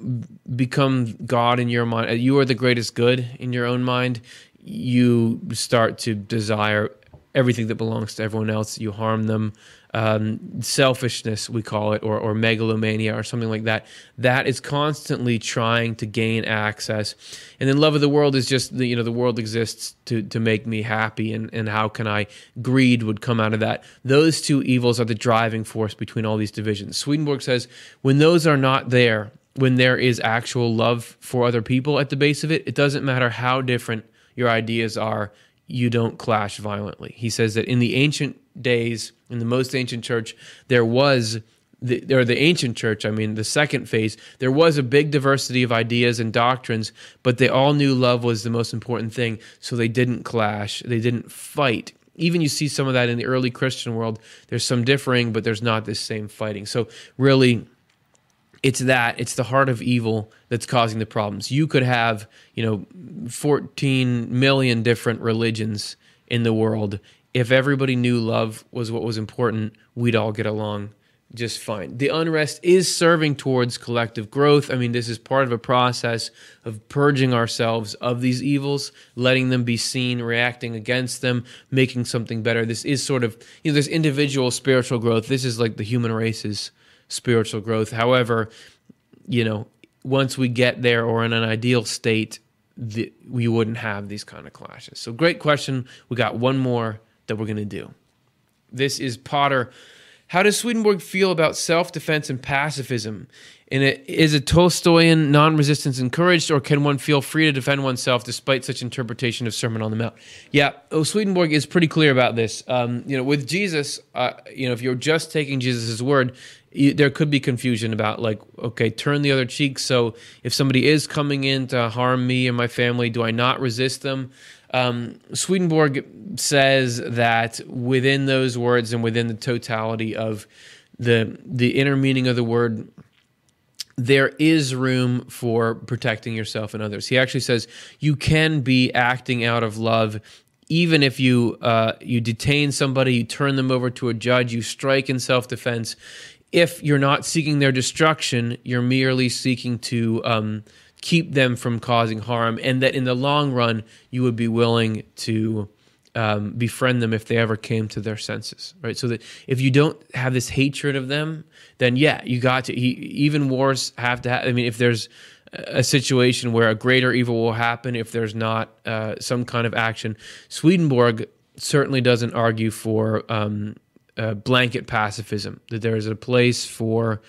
become God in your mind, you are the greatest good in your own mind. You start to desire everything that belongs to everyone else. You harm them. Um, selfishness, we call it, or, or megalomania, or something like that. That is constantly trying to gain access. And then love of the world is just the, you know the world exists to to make me happy, and and how can I? Greed would come out of that. Those two evils are the driving force between all these divisions. Swedenborg says when those are not there, when there is actual love for other people at the base of it, it doesn't matter how different your ideas are you don't clash violently. He says that in the ancient days, in the most ancient church, there was the, or the ancient church, I mean, the second phase, there was a big diversity of ideas and doctrines, but they all knew love was the most important thing. So they didn't clash, they didn't fight. Even you see some of that in the early Christian world. There's some differing, but there's not this same fighting. So, really, it's that it's the heart of evil that's causing the problems. You could have, you know, 14 million different religions in the world. If everybody knew love was what was important, we'd all get along just fine. The unrest is serving towards collective growth. I mean, this is part of a process of purging ourselves of these evils, letting them be seen, reacting against them, making something better. This is sort of, you know, this individual spiritual growth. This is like the human race's spiritual growth. However, you know, once we get there or in an ideal state, the, we wouldn't have these kind of clashes. So, great question. We got one more that we're going to do. This is Potter how does Swedenborg feel about self defense and pacifism? And it, is a Tolstoyan non resistance encouraged, or can one feel free to defend oneself despite such interpretation of Sermon on the Mount? Yeah, oh, Swedenborg is pretty clear about this. Um, you know, with Jesus, uh, you know, if you're just taking Jesus' word, you, there could be confusion about like, okay, turn the other cheek. So if somebody is coming in to harm me and my family, do I not resist them? Um, Swedenborg says that within those words and within the totality of the the inner meaning of the word, there is room for protecting yourself and others. He actually says you can be acting out of love even if you uh, you detain somebody, you turn them over to a judge, you strike in self defense. If you're not seeking their destruction, you're merely seeking to um, keep them from causing harm, and that in the long run, you would be willing to um, befriend them if they ever came to their senses, right? So that if you don't have this hatred of them, then yeah, you got to. He, even wars have to. I mean, if there's a situation where a greater evil will happen, if there's not uh, some kind of action, Swedenborg certainly doesn't argue for um, uh, blanket pacifism. That there is a place for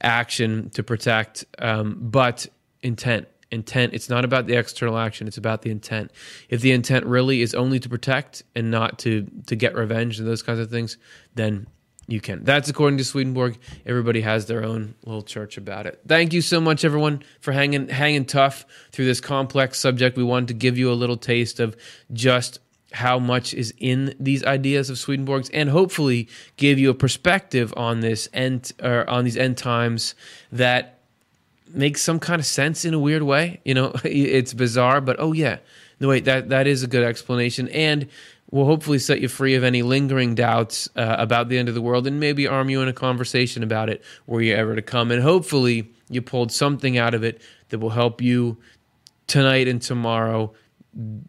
action to protect, um, but intent intent it's not about the external action it's about the intent. If the intent really is only to protect and not to to get revenge and those kinds of things then you can. That's according to swedenborg. Everybody has their own little church about it. Thank you so much everyone for hanging hanging tough through this complex subject. We wanted to give you a little taste of just how much is in these ideas of Swedenborg's, and hopefully give you a perspective on this end or on these end times that makes some kind of sense in a weird way. You know, it's bizarre, but oh yeah, no wait, that that is a good explanation, and will hopefully set you free of any lingering doubts uh, about the end of the world, and maybe arm you in a conversation about it were you ever to come, and hopefully you pulled something out of it that will help you tonight and tomorrow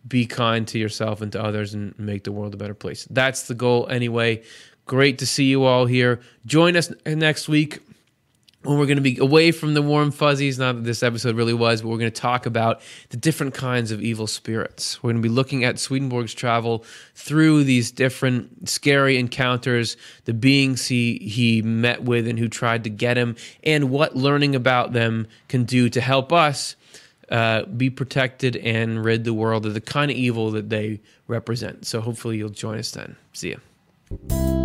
be kind to yourself and to others and make the world a better place. That's the goal anyway. Great to see you all here. Join us next week when we're going to be away from the warm fuzzies, not that this episode really was, but we're going to talk about the different kinds of evil spirits. We're going to be looking at Swedenborg's travel through these different scary encounters, the beings he, he met with and who tried to get him, and what learning about them can do to help us uh, be protected and rid the world of the kind of evil that they represent. So hopefully you'll join us then. See you.